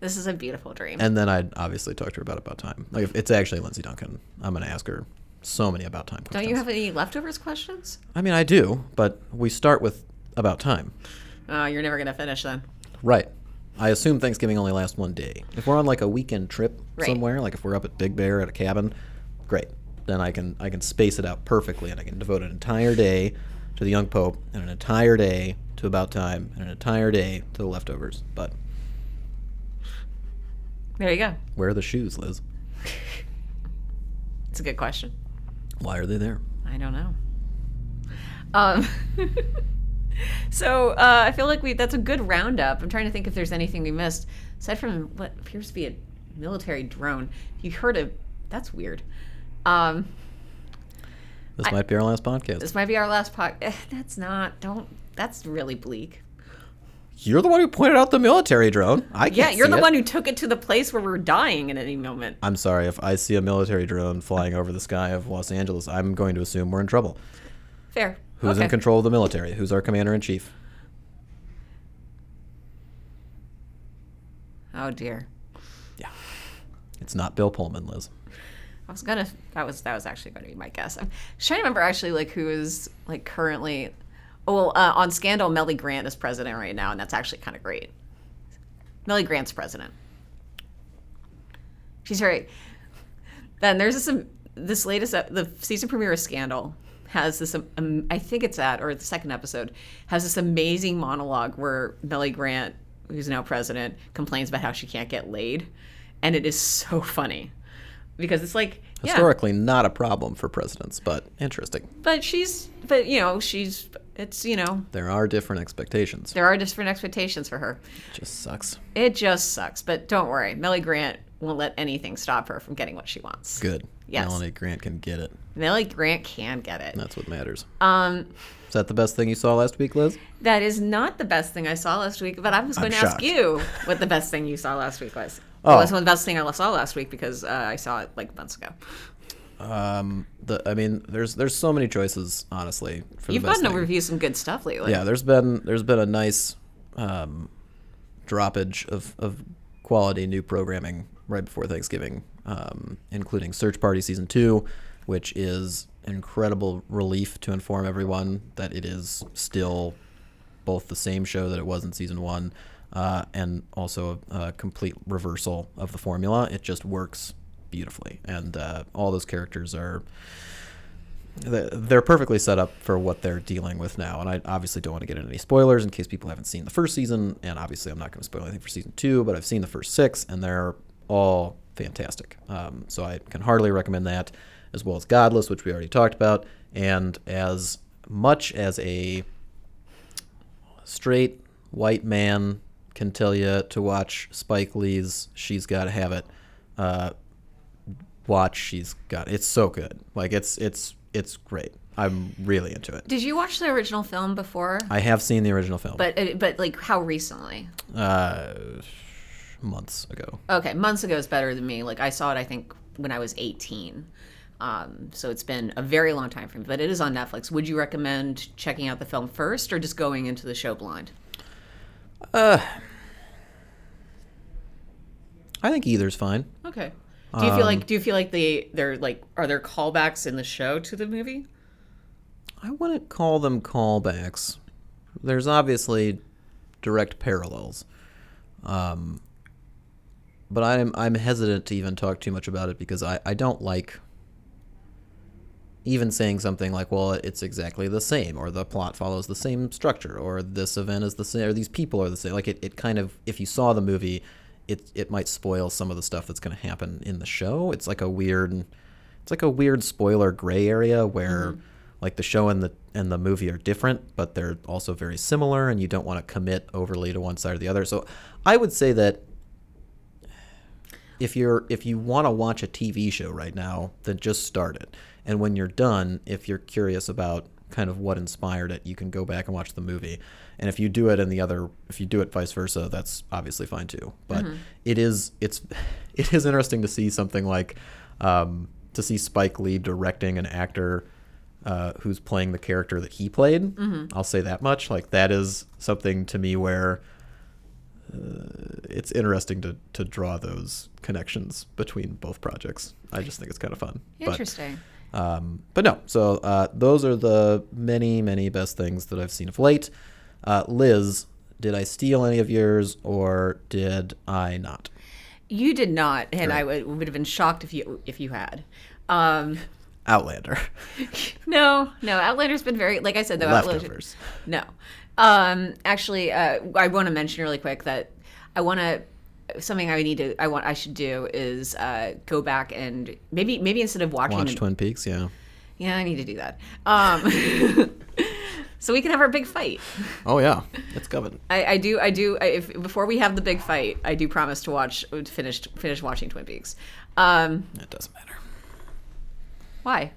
This is a beautiful dream. And then I'd obviously talk to her about About Time. Like if it's actually Lindsay Duncan, I'm going to ask her so many About Time questions. Don't you have any leftovers questions? I mean, I do, but we start with About Time. Oh, you're never gonna finish then. Right. I assume Thanksgiving only lasts one day. If we're on like a weekend trip Right. somewhere, like if we're up at Big Bear at a cabin, great. Then I can I can space it out perfectly, and I can devote an entire day to the Young Pope, and an entire day to About Time, and an entire day to the leftovers. But There you go. where are the shoes, Liz? It's a good question. Why are they there? I don't know. Um, so uh, I feel like we that's a good roundup. I'm trying to think if there's anything we missed aside from what appears to be a military drone. You heard of that's weird. Um, This might be our last podcast. this might be our last pod. eh, That's not. Don't. That's really bleak. You're the one who pointed out the military drone. I can't Yeah, you're the it. one who took it to the place where we're dying at any moment. I'm sorry if I see a military drone flying over the sky of Los Angeles. I'm going to assume we're in trouble. Fair. Who's okay. in control of the military? Who's our commander in chief? Oh dear. Yeah, it's not Bill Pullman, Liz. I was gonna. That was that was actually going to be my guess. I'm trying to remember actually like who is like currently. Well, uh, on Scandal, Mellie Grant is president right now, and that's actually kind of great. Mellie Grant's president. She's very. Then there's this um, this latest ep- the season premiere of Scandal has this um, um, I think it's that or the second episode has this amazing monologue where Mellie Grant, who's now president, complains about how she can't get laid, and it is so funny because it's like yeah, Historically, not a problem for presidents, but interesting. but she's but you know she's it's you know There are different expectations. there are different expectations for her. It just sucks. It just sucks, but don't worry, Mellie Grant won't let anything stop her from getting what she wants. Good. Yes. Melanie Grant can get it. Mellie Grant can get it. That's what matters. Um, Is that the best thing you saw last week, Liz? that is not the best thing I saw last week, but I was going to I'm ask shocked. you what the best thing you saw last week was. Oh. Well, that's one of the best thing I saw last week because uh, I saw it like months ago. Um, the I mean, there's there's so many choices, honestly. For You've the best gotten to review some good stuff lately. Yeah, there's been there's been a nice um, droppage of, of quality new programming right before Thanksgiving, um, including Search Party season two, which is incredible relief to inform everyone that it is still both the same show that it was in season one, uh, and also a, a complete reversal of the formula. It just works beautifully, and uh, all those characters are they- they're perfectly set up for what they're dealing with now. And I obviously don't want to get into any spoilers in case people haven't seen the first season. And obviously, I'm not going to spoil anything for season two, but I've seen the first six, and they're all fantastic. Um, so I can hardly recommend that, as well as Godless, which we already talked about. And as much as a straight white man can tell you to watch Spike Lee's She's Gotta Have It, uh, watch She's Got It's so good. Like it's it's it's great. I'm really into it. Did you watch the original film before? I have seen the original film, But uh, but like how recently? uh, months ago. Okay, months ago is better than me. Like I saw it, I think when I was 18. Um, so it's been a very long time for me, but it is on Netflix. Would you recommend checking out the film first, or just going into the show blind? Uh, I think either's fine. Okay. Do you feel Um, like do you feel like they they're like are there callbacks in the show to the movie? I wouldn't call them callbacks. There's obviously direct parallels. Um, but I'm I'm hesitant to even talk too much about it because I, I don't like even saying something like, well, it's exactly the same, or the plot follows the same structure, or this event is the same, or these people are the same. Like it, it kind of, if you saw the movie, it it might spoil some of the stuff that's going to happen in the show. It's like a weird, it's like a weird spoiler gray area where, mm-hmm. like the show and the and the movie are different, but they're also very similar, and you don't want to commit overly to one side or the other. So, I would say that if you're if you want to watch a TV show right now, then just start it. And when you're done, if you're curious about kind of what inspired it, you can go back and watch the movie. And if you do it in the other if you do it vice versa, that's obviously fine too. But it is it's it is interesting to see something like um, to see Spike Lee directing an actor uh, who's playing the character that he played. I'll say that much. Like that is something to me where it's interesting to, to draw those connections between both projects. I just think it's kind of fun. Interesting. But, um, but no, so uh, those are the many, many best things that I've seen of late. Uh, Liz, did I steal any of yours or did I not? you did not, and. I would, would have been shocked if you if you had. Um, Outlander. no, no. Outlander's been very like I said though. Outlander, Leftovers. No. Um, actually, uh, I want to mention really quick that I want to something I need to I want I should do is uh, go back and maybe maybe instead of watching Watch the- Twin Peaks, yeah. yeah I need to do that um, so we can have our big fight. Oh, yeah. It's coming. I, I do I do I, if before we have the big fight I do promise to watch finish finish watching Twin Peaks. Um, It doesn't matter. why?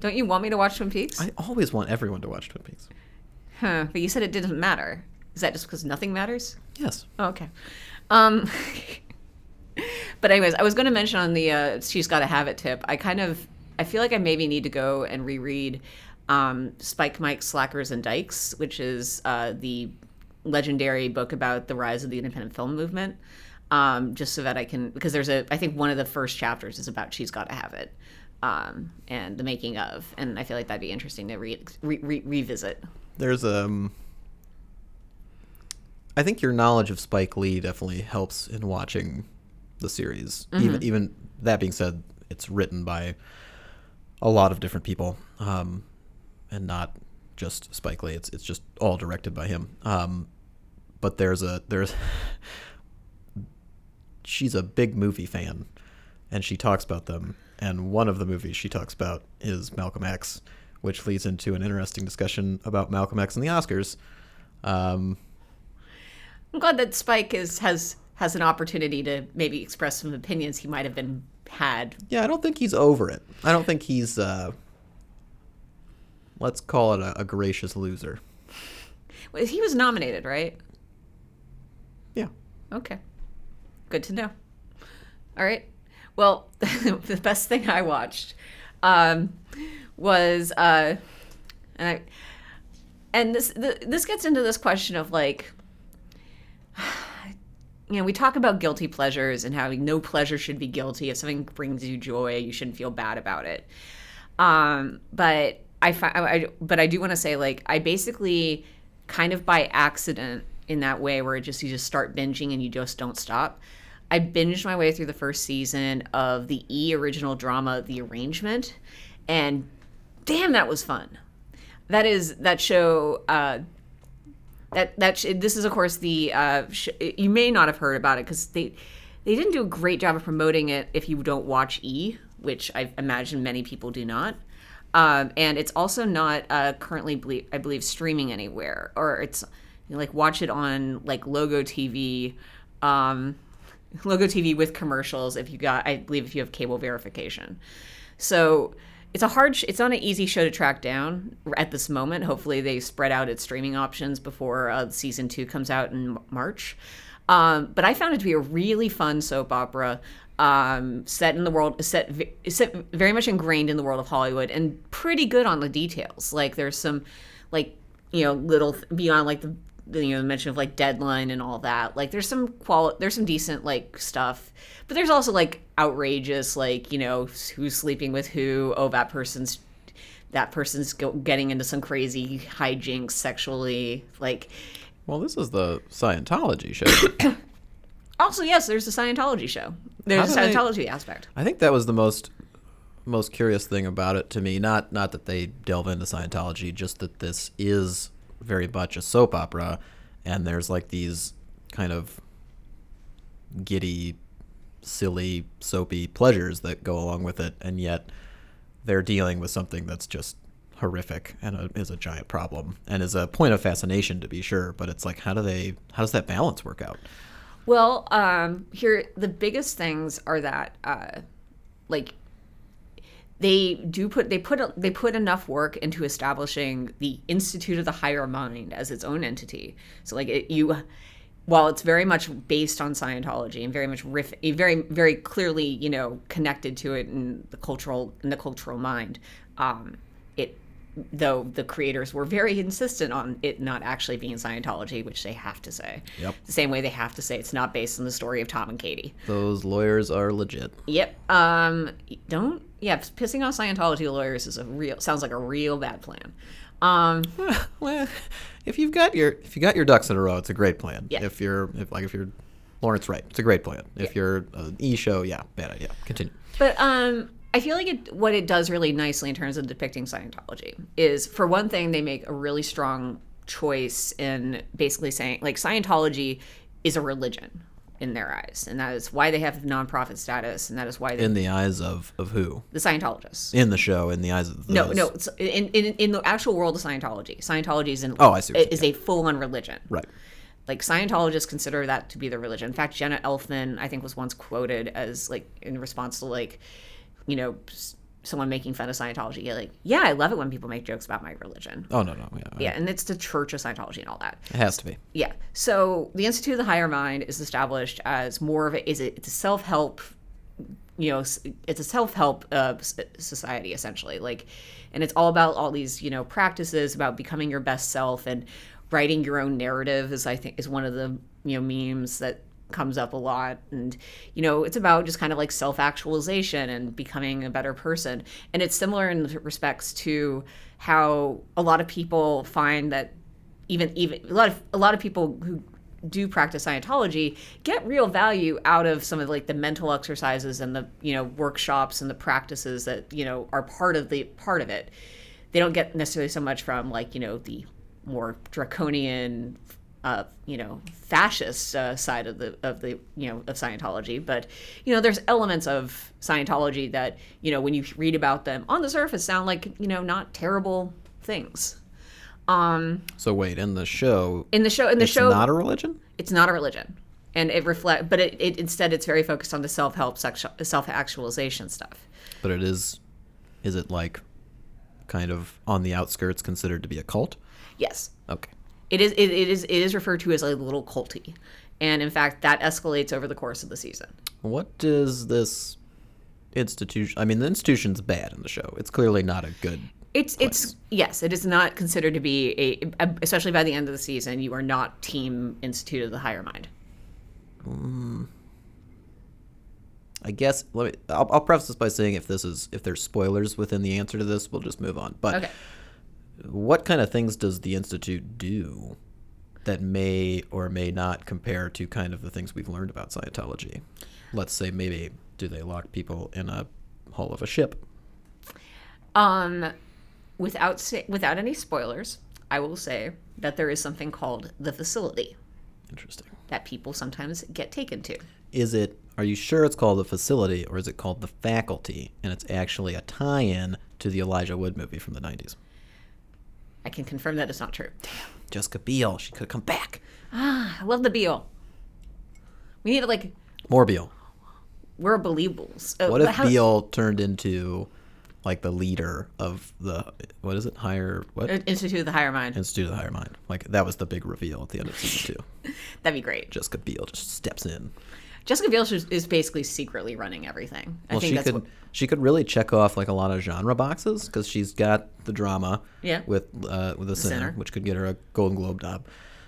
Don't you want me to watch Twin Peaks? I always want everyone to watch Twin Peaks. Huh, but you said it didn't matter. Is that just because nothing matters? Yes. Oh, okay. Um, but anyways, I was going to mention on the uh, "She's Got to Have It" tip. I kind of I feel like I maybe need to go and reread um, Spike, Mike, Slackers, and Dykes, which is uh, the legendary book about the rise of the independent film movement. Um, just so that I can because there's a I think one of the first chapters is about "She's Got to Have It." Um, and the making of, and I feel like that'd be interesting to re- re- re- revisit. There's um I think your knowledge of Spike Lee definitely helps in watching the series. Even even that being said, it's written by a lot of different people, um, and not just Spike Lee. It's it's just all directed by him. Um, but there's a there's she's a big movie fan, and she talks about them. And one of the movies she talks about is Malcolm X, which leads into an interesting discussion about Malcolm X and the Oscars. Um, I'm glad that Spike is has has an opportunity to maybe express some opinions he might have been had. yeah, I don't think he's over it. I don't think he's. Uh, let's call it a, a gracious loser. Well, He was nominated, right? Yeah. Okay, good to know. All right. Well, the best thing I watched um, was, uh, and I, and this the, this gets into this question of like, you know, we talk about guilty pleasures and how no pleasure should be guilty. If something brings you joy, you shouldn't feel bad about it. Um, but I, fi- I but I do want to say like I basically kind of by accident in that way where it just you just start binging and you just don't stop. I binged my way through the first season of the E original drama The Arrangement and damn that was fun. That is that show uh that that sh- this is of course the uh sh- you may not have heard about it cuz they they didn't do a great job of promoting it if you don't watch E, which I imagine many people do not. Um, and it's also not uh, currently, ble- I believe, streaming anywhere, or it's you know, like watch it on like Logo TV, um, Logo TV with commercials if you got, I believe, if you have cable verification. So it's a hard. Sh- it's not an easy show to track down at this moment. Hopefully, they spread out its streaming options before uh, season two comes out in March. Um, but I found it to be a really fun soap opera. Um, set in the world, set, set very much ingrained in the world of Hollywood, and pretty good on the details. Like there's some, like you know, little beyond like the the, you know the mention of like deadline and all that like there's some quali- there's some decent like stuff but there's also like outrageous like you know who's sleeping with who oh that person's that person's go- getting into some crazy hijinks sexually like Well, this is the Scientology show. also yes there's a scientology show there's a How do they- scientology aspect I think that was the most most curious thing about it to me. Not not that they delve into Scientology, just that this is very much a soap opera, and there's like these kind of giddy, silly, soapy pleasures that go along with it, and yet they're dealing with something that's just horrific and a, is a giant problem and is a point of fascination to be sure. But it's like, how do they? How does that balance work out? Well, um, here the biggest things are that, uh, like, they do put they put they put enough work into establishing the Institute of the Higher Mind as its own entity. So, like, it, you, while it's very much based on Scientology and very much riff, very very clearly, you know, connected to it in the cultural in the cultural mind, um, it though the creators were very insistent on it not actually being Scientology, which they have to say. Yep. The same way they have to say it's not based on the story of Tom and Katie. Those lawyers are legit. Yep. Um. Don't. Yeah. Pissing off Scientology lawyers is a real. Sounds like a real bad plan. Um. well, if you've got your if you got your ducks in a row, it's a great plan. Yeah. If you're if like if you're Lawrence Wright, it's a great plan. If you're an E show, yeah, bad idea. Continue. But um, I feel like it, what it does really nicely in terms of depicting Scientology is, for one thing, they make a really strong choice in basically saying, like, Scientology is a religion in their eyes, and that is why they have nonprofit status, and that is why they, In the eyes of of who? the Scientologists. In the show, in the eyes of the No, no. In, in in the actual world of Scientology, Scientology is an Oh, I see is a full on religion. Right. Like Scientologists consider that to be their religion. In fact, Jenna Elfman, I think, was once quoted as like in response to like, you know, someone making fun of Scientology. Like, yeah, I love it when people make jokes about my religion. Oh no no yeah, Yeah, and it's the Church of Scientology and all that. It has to be. Yeah. So the Institute of the Higher Mind is established as more of a is it, it's a self help, you know, it's a self help uh, society essentially. Like, and it's all about all these you know practices about becoming your best self and writing your own narrative. Is I think is one of the you know memes that comes up a lot and you know it's about just kind of like self-actualization and becoming a better person and it's similar in respects to how a lot of people find that even even a lot of a lot of people who do practice Scientology get real value out of some of like the mental exercises and the you know workshops and the practices that you know are part of the part of it. They don't get necessarily so much from like you know the more draconian, uh, you know, fascist uh, side of the of the you know of Scientology, but you know there's elements of Scientology that you know when you read about them on the surface sound like you know not terrible things. Um, So wait, in the show, in the show in the it's show not a religion. it's not a religion and it reflect but it, it instead it's very focused on the self-help sexual, self-actualization stuff But it is. Is it like, kind of on the outskirts, considered to be a cult? yes Okay. It is it, it is it is referred to as a little culty and in fact that escalates over the course of the season What does this institution? I mean, the institution's bad in the show. It's clearly not a good. it's it's yes it is not considered to be a especially by the end of the season you are not team institute of the higher mind hmm. I guess let me. I'll, I'll preface this by saying if this is if there's spoilers within the answer to this, we'll just move on. But okay what kind of things does the institute do that may or may not compare to kind of the things we've learned about Scientology? Let's say maybe do they lock people in a hull of a ship? um without say, without any spoilers i will say that there is something called the facility Interesting. that people sometimes get taken to Is it? Are you sure it's called the facility or is it called the faculty? And it's actually a tie-in to the Elijah Wood movie from the '90s. I can confirm that it's not true Damn, Jessica Biel, she could have come back. Ah, I love the Beal. We need to like More Biel. we're believables. Uh, What but if how- turned into like the leader of the what is it higher what Institute of the Higher Mind. Institute of the Higher Mind. Like that was the big reveal at the end of season two. That'd be great. Jessica Biel just steps in. Jessica Biel is basically secretly running everything. I Well, think she that's could what. she could really check off like a lot of genre boxes because she's got the drama Yeah. with uh, with the sinner, Sinner. which could get her a Golden Globe nod.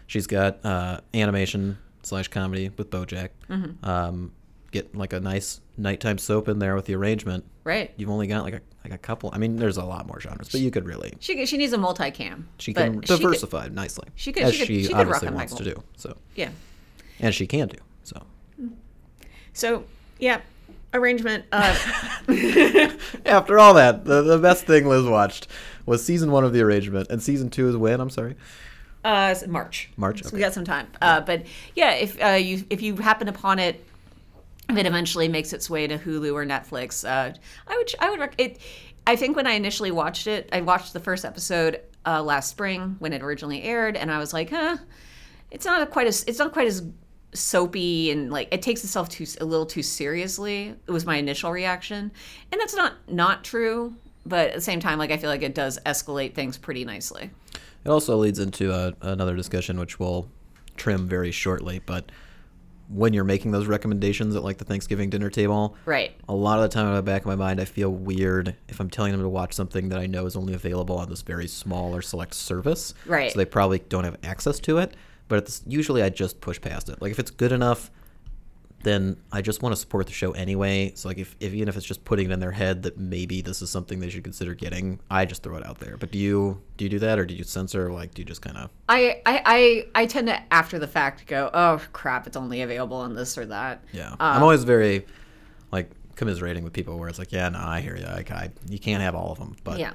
She's got uh, animation slash comedy with BoJack. Mm-hmm. Um, get like a nice nighttime soap in there with the arrangement. Right. You've only got like a like a couple. I mean, there's a lot more genres, but you could really She she needs a multicam. she can she could- diversify nicely she could- as she could- she, she could rock obviously a wants to Michael. do. So yeah. and she can do so. Yeah, arrangement. Uh, After all that, the, the best thing Liz watched was season one of the arrangement, and season two is when? I'm sorry. uh, March. March, So we got some time. Uh, but yeah, if uh, you if you happen upon it, if it eventually makes its way to Hulu or Netflix, uh, I would I would rec- it. I think when I initially watched it, I watched the first episode uh, last spring when it originally aired, and I was like, huh, it's not quite as it's not quite as soapy and like it takes itself too a little too seriously. It was my initial reaction, and that's not not true. But at the same time, like I feel like it does escalate things pretty nicely. It also leads into a, another discussion, which we'll trim very shortly. But when you're making those recommendations at like the Thanksgiving dinner table, Right. a lot of the time in the back of my mind, I feel weird if I'm telling them to watch something that I know is only available on this very small or select service. Right. So they probably don't have access to it. But it's, usually I just push past it. Like if it's good enough, then I just want to support the show anyway. So like if, if even if it's just putting it in their head that maybe this is something they should consider getting, I just throw it out there. But do you do you do that or do you censor? Like do you just kind of I, I, I, I tend to after the fact go, oh crap, it's only available on this or that. Yeah, Uh, I'm always very like commiserating with people where it's like, yeah, no, I hear you. Like, I you can't have all of them, but Yeah.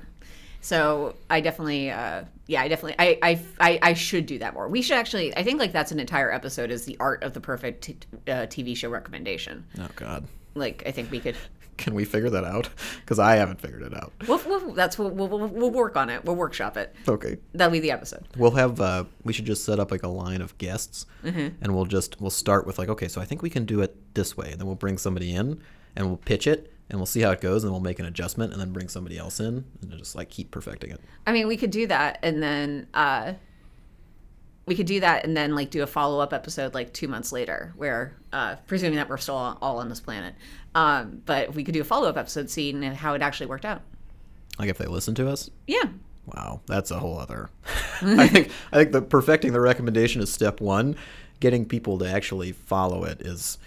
So I definitely, uh, yeah, I definitely, I, I, I, I should do that more. We should actually, I think like that's an entire episode is the art of the perfect t- uh, TV show recommendation. oh god, Like I think we could, can we figure that out? Because I haven't figured it out. we'll, we'll, that's we'll, we'll, we'll work on it. We'll workshop it. Okay, That'll be the episode. we'll have uh, we should just set up like a line of guests, Mm-hmm. and we'll just we'll start with like, okay, so I think we can do it this way, and then we'll bring somebody in and we'll pitch it. And we'll see how it goes, and we'll make an adjustment, and then bring somebody else in, and just like keep perfecting it. I mean, we could do that and then, uh, we could do that and then like do a follow up episode like two months later, where uh, presuming that we're still all on this planet, um, but we could do a follow up episode seeing how it actually worked out. Like if they listen to us, Yeah, Wow, that's a whole other. I think I think the perfecting the recommendation is step one. Getting people to actually follow it is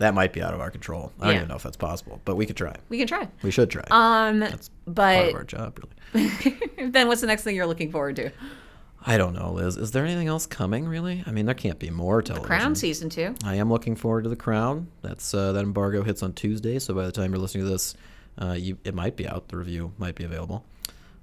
that might be out of our control. I don't Yeah. even know if that's possible, but we could try. we can try. We should try. Um, part but of our job, really. then what's the next thing you're looking forward to? I don't know, Liz. Is there anything else coming? Really? I mean, there can't be more television. The Crown season two. I am looking forward to the Crown. That's uh, that embargo hits on Tuesday, so by the time you're listening to this, uh, you, it might be out. The review might be available.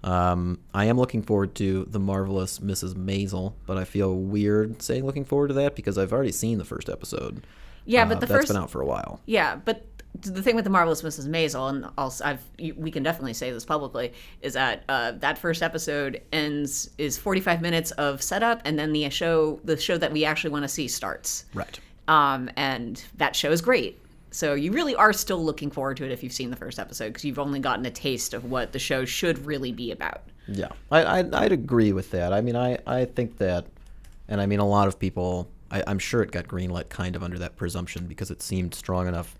Um, I am looking forward to the marvelous Mrs. Maisel, but I feel weird saying looking forward to that because I've already seen the first episode. Yeah, Uh, but the that's first been out for a while. yeah, but the thing with the marvelous Mrs. Maisel, and also I've we can definitely say this publicly, is that uh, that first episode ends is 45 minutes of setup, and then the show the show that we actually want to see starts. Right. Um, and that show is great. So you really are still looking forward to it if you've seen the first episode because you've only gotten a taste of what the show should really be about. Yeah, I, I I'd agree with that. I mean, I I think that, and I mean, a lot of people. I, I'm sure it got greenlit kind of under that presumption because it seemed strong enough,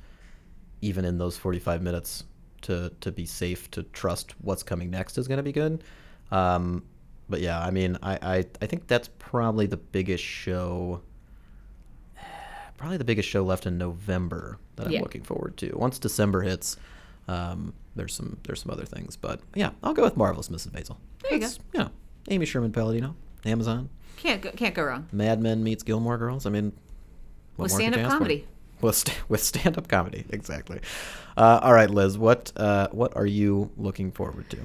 even in those 45 minutes, to to be safe to trust what's coming next is going to be good. Um, but yeah, I mean, I, I I think that's probably the biggest show. Probably the biggest show left in November that I'm Yeah. looking forward to. Once December hits, um, there's some there's some other things, but yeah, I'll go with Marvelous Mrs. Maisel. There you go. You know, Amy Sherman Palladino, Amazon, Can't go, can't go wrong Mad Men meets Gilmore Girls. I mean, with stand up for? comedy. With st- with stand up comedy, exactly. Uh, all right, Liz, what uh, what are you looking forward to?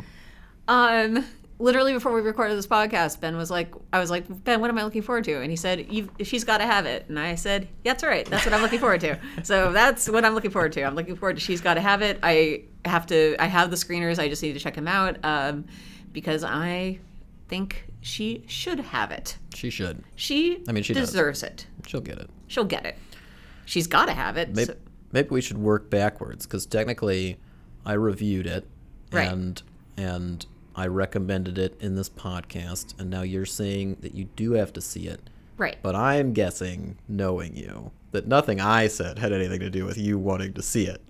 Um, literally before we recorded this podcast, Ben was like, I was like, Ben, what am I looking forward to? And he said, You've, she's got to have it. And I said, yeah, that's right. That's what I'm looking forward to. So that's what I'm looking forward to. I'm looking forward to She's Got to Have It. I have to, I have the screeners. I just need to check them out um, because I think she should have it. She should. She, I mean, she does. deserves it. She'll get it. She'll get it. She's got to have it. Maybe, So- maybe we should work backwards because technically, I reviewed it, Right. and and I recommended it in this podcast, and now you're saying that you do have to see it. Right. But I'm guessing, knowing you, that nothing I said had anything to do with you wanting to see it.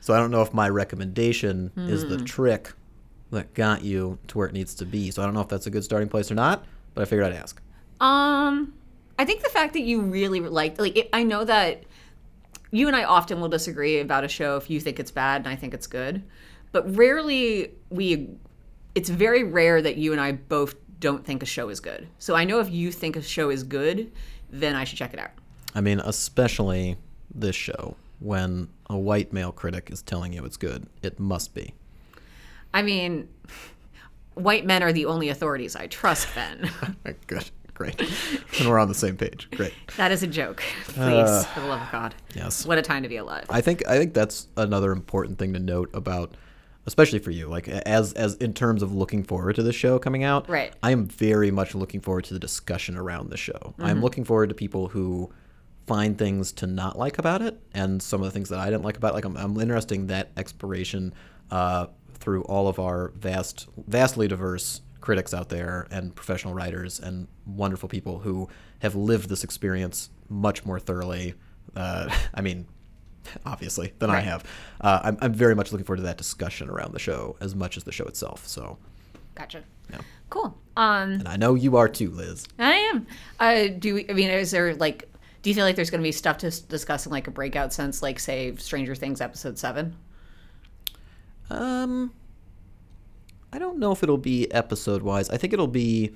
So I don't know if my recommendation is Hmm. the trick that got you to where it needs to be. So I don't know if that's a good starting place or not, but I figured I'd ask. Um, I think the fact that you really liked, like, it, I know that you and I often will disagree about a show if you think it's bad and I think it's good, but rarely we. It's very rare that you and I both don't think a show is good. So I know if you think a show is good, then I should check it out. I mean, especially this show, when a white male critic is telling you it's good, it must be. I mean, white men are the only authorities I trust, Ben. good, great. and we're on the same page. Great. that is a joke. Please, for the love of God. Yes. What a time to be alive. I think I think that's another important thing to note about especially for you like as as in terms of looking forward to the show coming out Right. i am very much looking forward to the discussion around the show i'm looking forward to people who find things to not like about it and some of the things that i didn't like about it like i'm, I'm interested in that exploration uh, through all of our vast vastly diverse critics out there and professional writers and wonderful people who have lived this experience much more thoroughly uh, i mean obviously, than I have. Uh, I'm, I'm very much looking forward to that discussion around the show as much as the show itself. So, Gotcha. yeah. Cool. Um, And I know you are too, Liz. I am. Uh, do we, I mean, is there like, do you feel like there's going to be stuff to discuss in like a breakout sense, like say Stranger Things episode seven? Um, I don't know if it'll be episode wise. I think it'll be.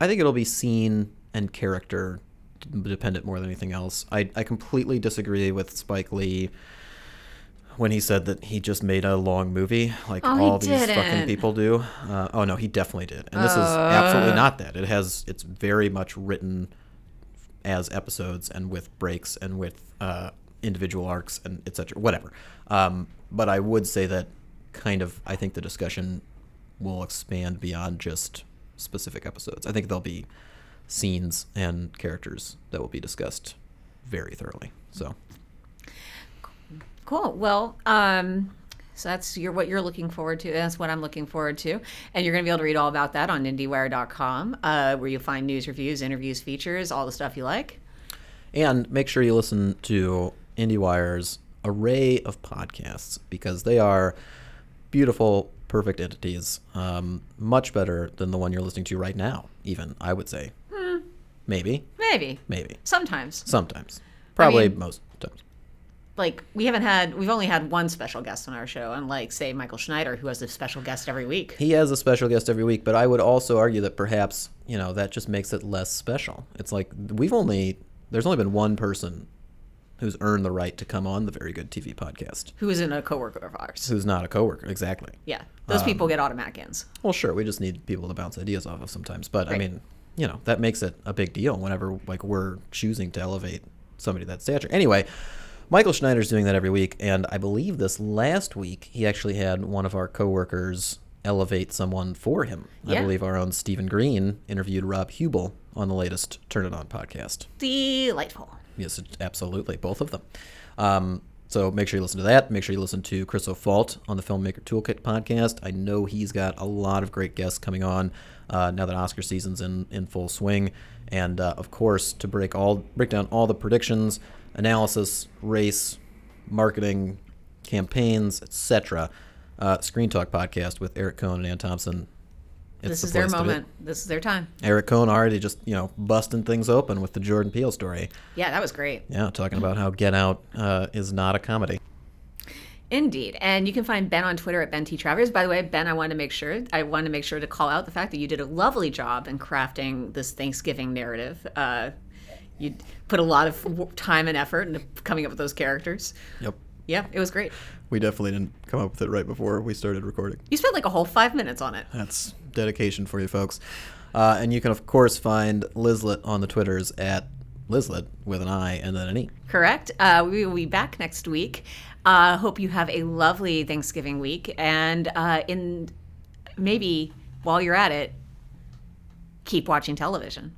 I think it'll be scene and character dependent more than anything else. I I completely disagree with Spike Lee when he said that he just made a long movie like Oh, all these fucking didn't. people do. Uh, oh no, he definitely did. And this is absolutely not that. It has it's very much written as episodes and with breaks and with uh, individual arcs and etc. Whatever. Um, but I would say that kind of I think the discussion will expand beyond just specific episodes. I think there'll be scenes and characters that will be discussed very thoroughly. So Cool. Well, um, so that's your what you're looking forward to. That's what I'm looking forward to, and you're going to be able to read all about that on IndieWire.com, uh, where you'll find news, reviews, interviews, features, all the stuff you like. And make sure you listen to IndieWire's array of podcasts because they are beautiful, perfect entities. Um, much better than the one you're listening to right now, even, I would say. Maybe. Maybe Maybe. sometimes, Sometimes. Probably mean- most times. like we haven't had, we've only had one special guest on our show, unlike say Michael Schneider, who has a special guest every week. He has a special guest every week, but I would also argue that perhaps, you know, that just makes it less special. It's like we've only, there's only been one person who's earned the right to come on the Very Good TV podcast Who isn't a coworker of ours? who's not a coworker. Exactly. Yeah, those um, people get automatic ins. Well, sure, we just need people to bounce ideas off of sometimes. But I mean, you know, that makes it a big deal whenever like we're choosing to elevate somebody that stature. Anyway, Michael Schneider's doing that every week, and I believe this last week he actually had one of our coworkers elevate someone for him. I believe our own Stephen Greene interviewed Rob Huebel on the latest Turn It On podcast. Delightful. Yes, absolutely, both of them. Um, so make sure you listen to that. Make sure you listen to Chris O'Falt on the Filmmaker Toolkit podcast. I know he's got a lot of great guests coming on uh, now that Oscar season's in, in full swing, and uh, of course to break all break down all the predictions, analysis, race, marketing, campaigns, etc. Uh, Screen Talk podcast with Eric Kohn and Anne Thompson. This the is their to be. moment. This is their time. Eric Kohn already just you know busting things open with the Jordan Peele story. Yeah, that was great. Yeah, talking about how Get Out uh, is not a comedy. Indeed. And you can find Ben on Twitter at Ben T. Travers. By the way, Ben, I wanted to make sure I wanted to make sure to call out the fact that you did a lovely job in crafting this Thanksgiving narrative. Uh, you put a lot of time and effort into coming up with those characters. Yep. Yeah, it was great. We definitely didn't come up with it right before we started recording. You spent like a whole five minutes on it. That's dedication for you folks. Uh, and you can, of course, find Lizlet on the Twitters at Lizlet with an I and then an E. Correct. Uh, we will be back next week. Uh, hope you have a lovely Thanksgiving week. And uh, in maybe while you're at it, keep watching television.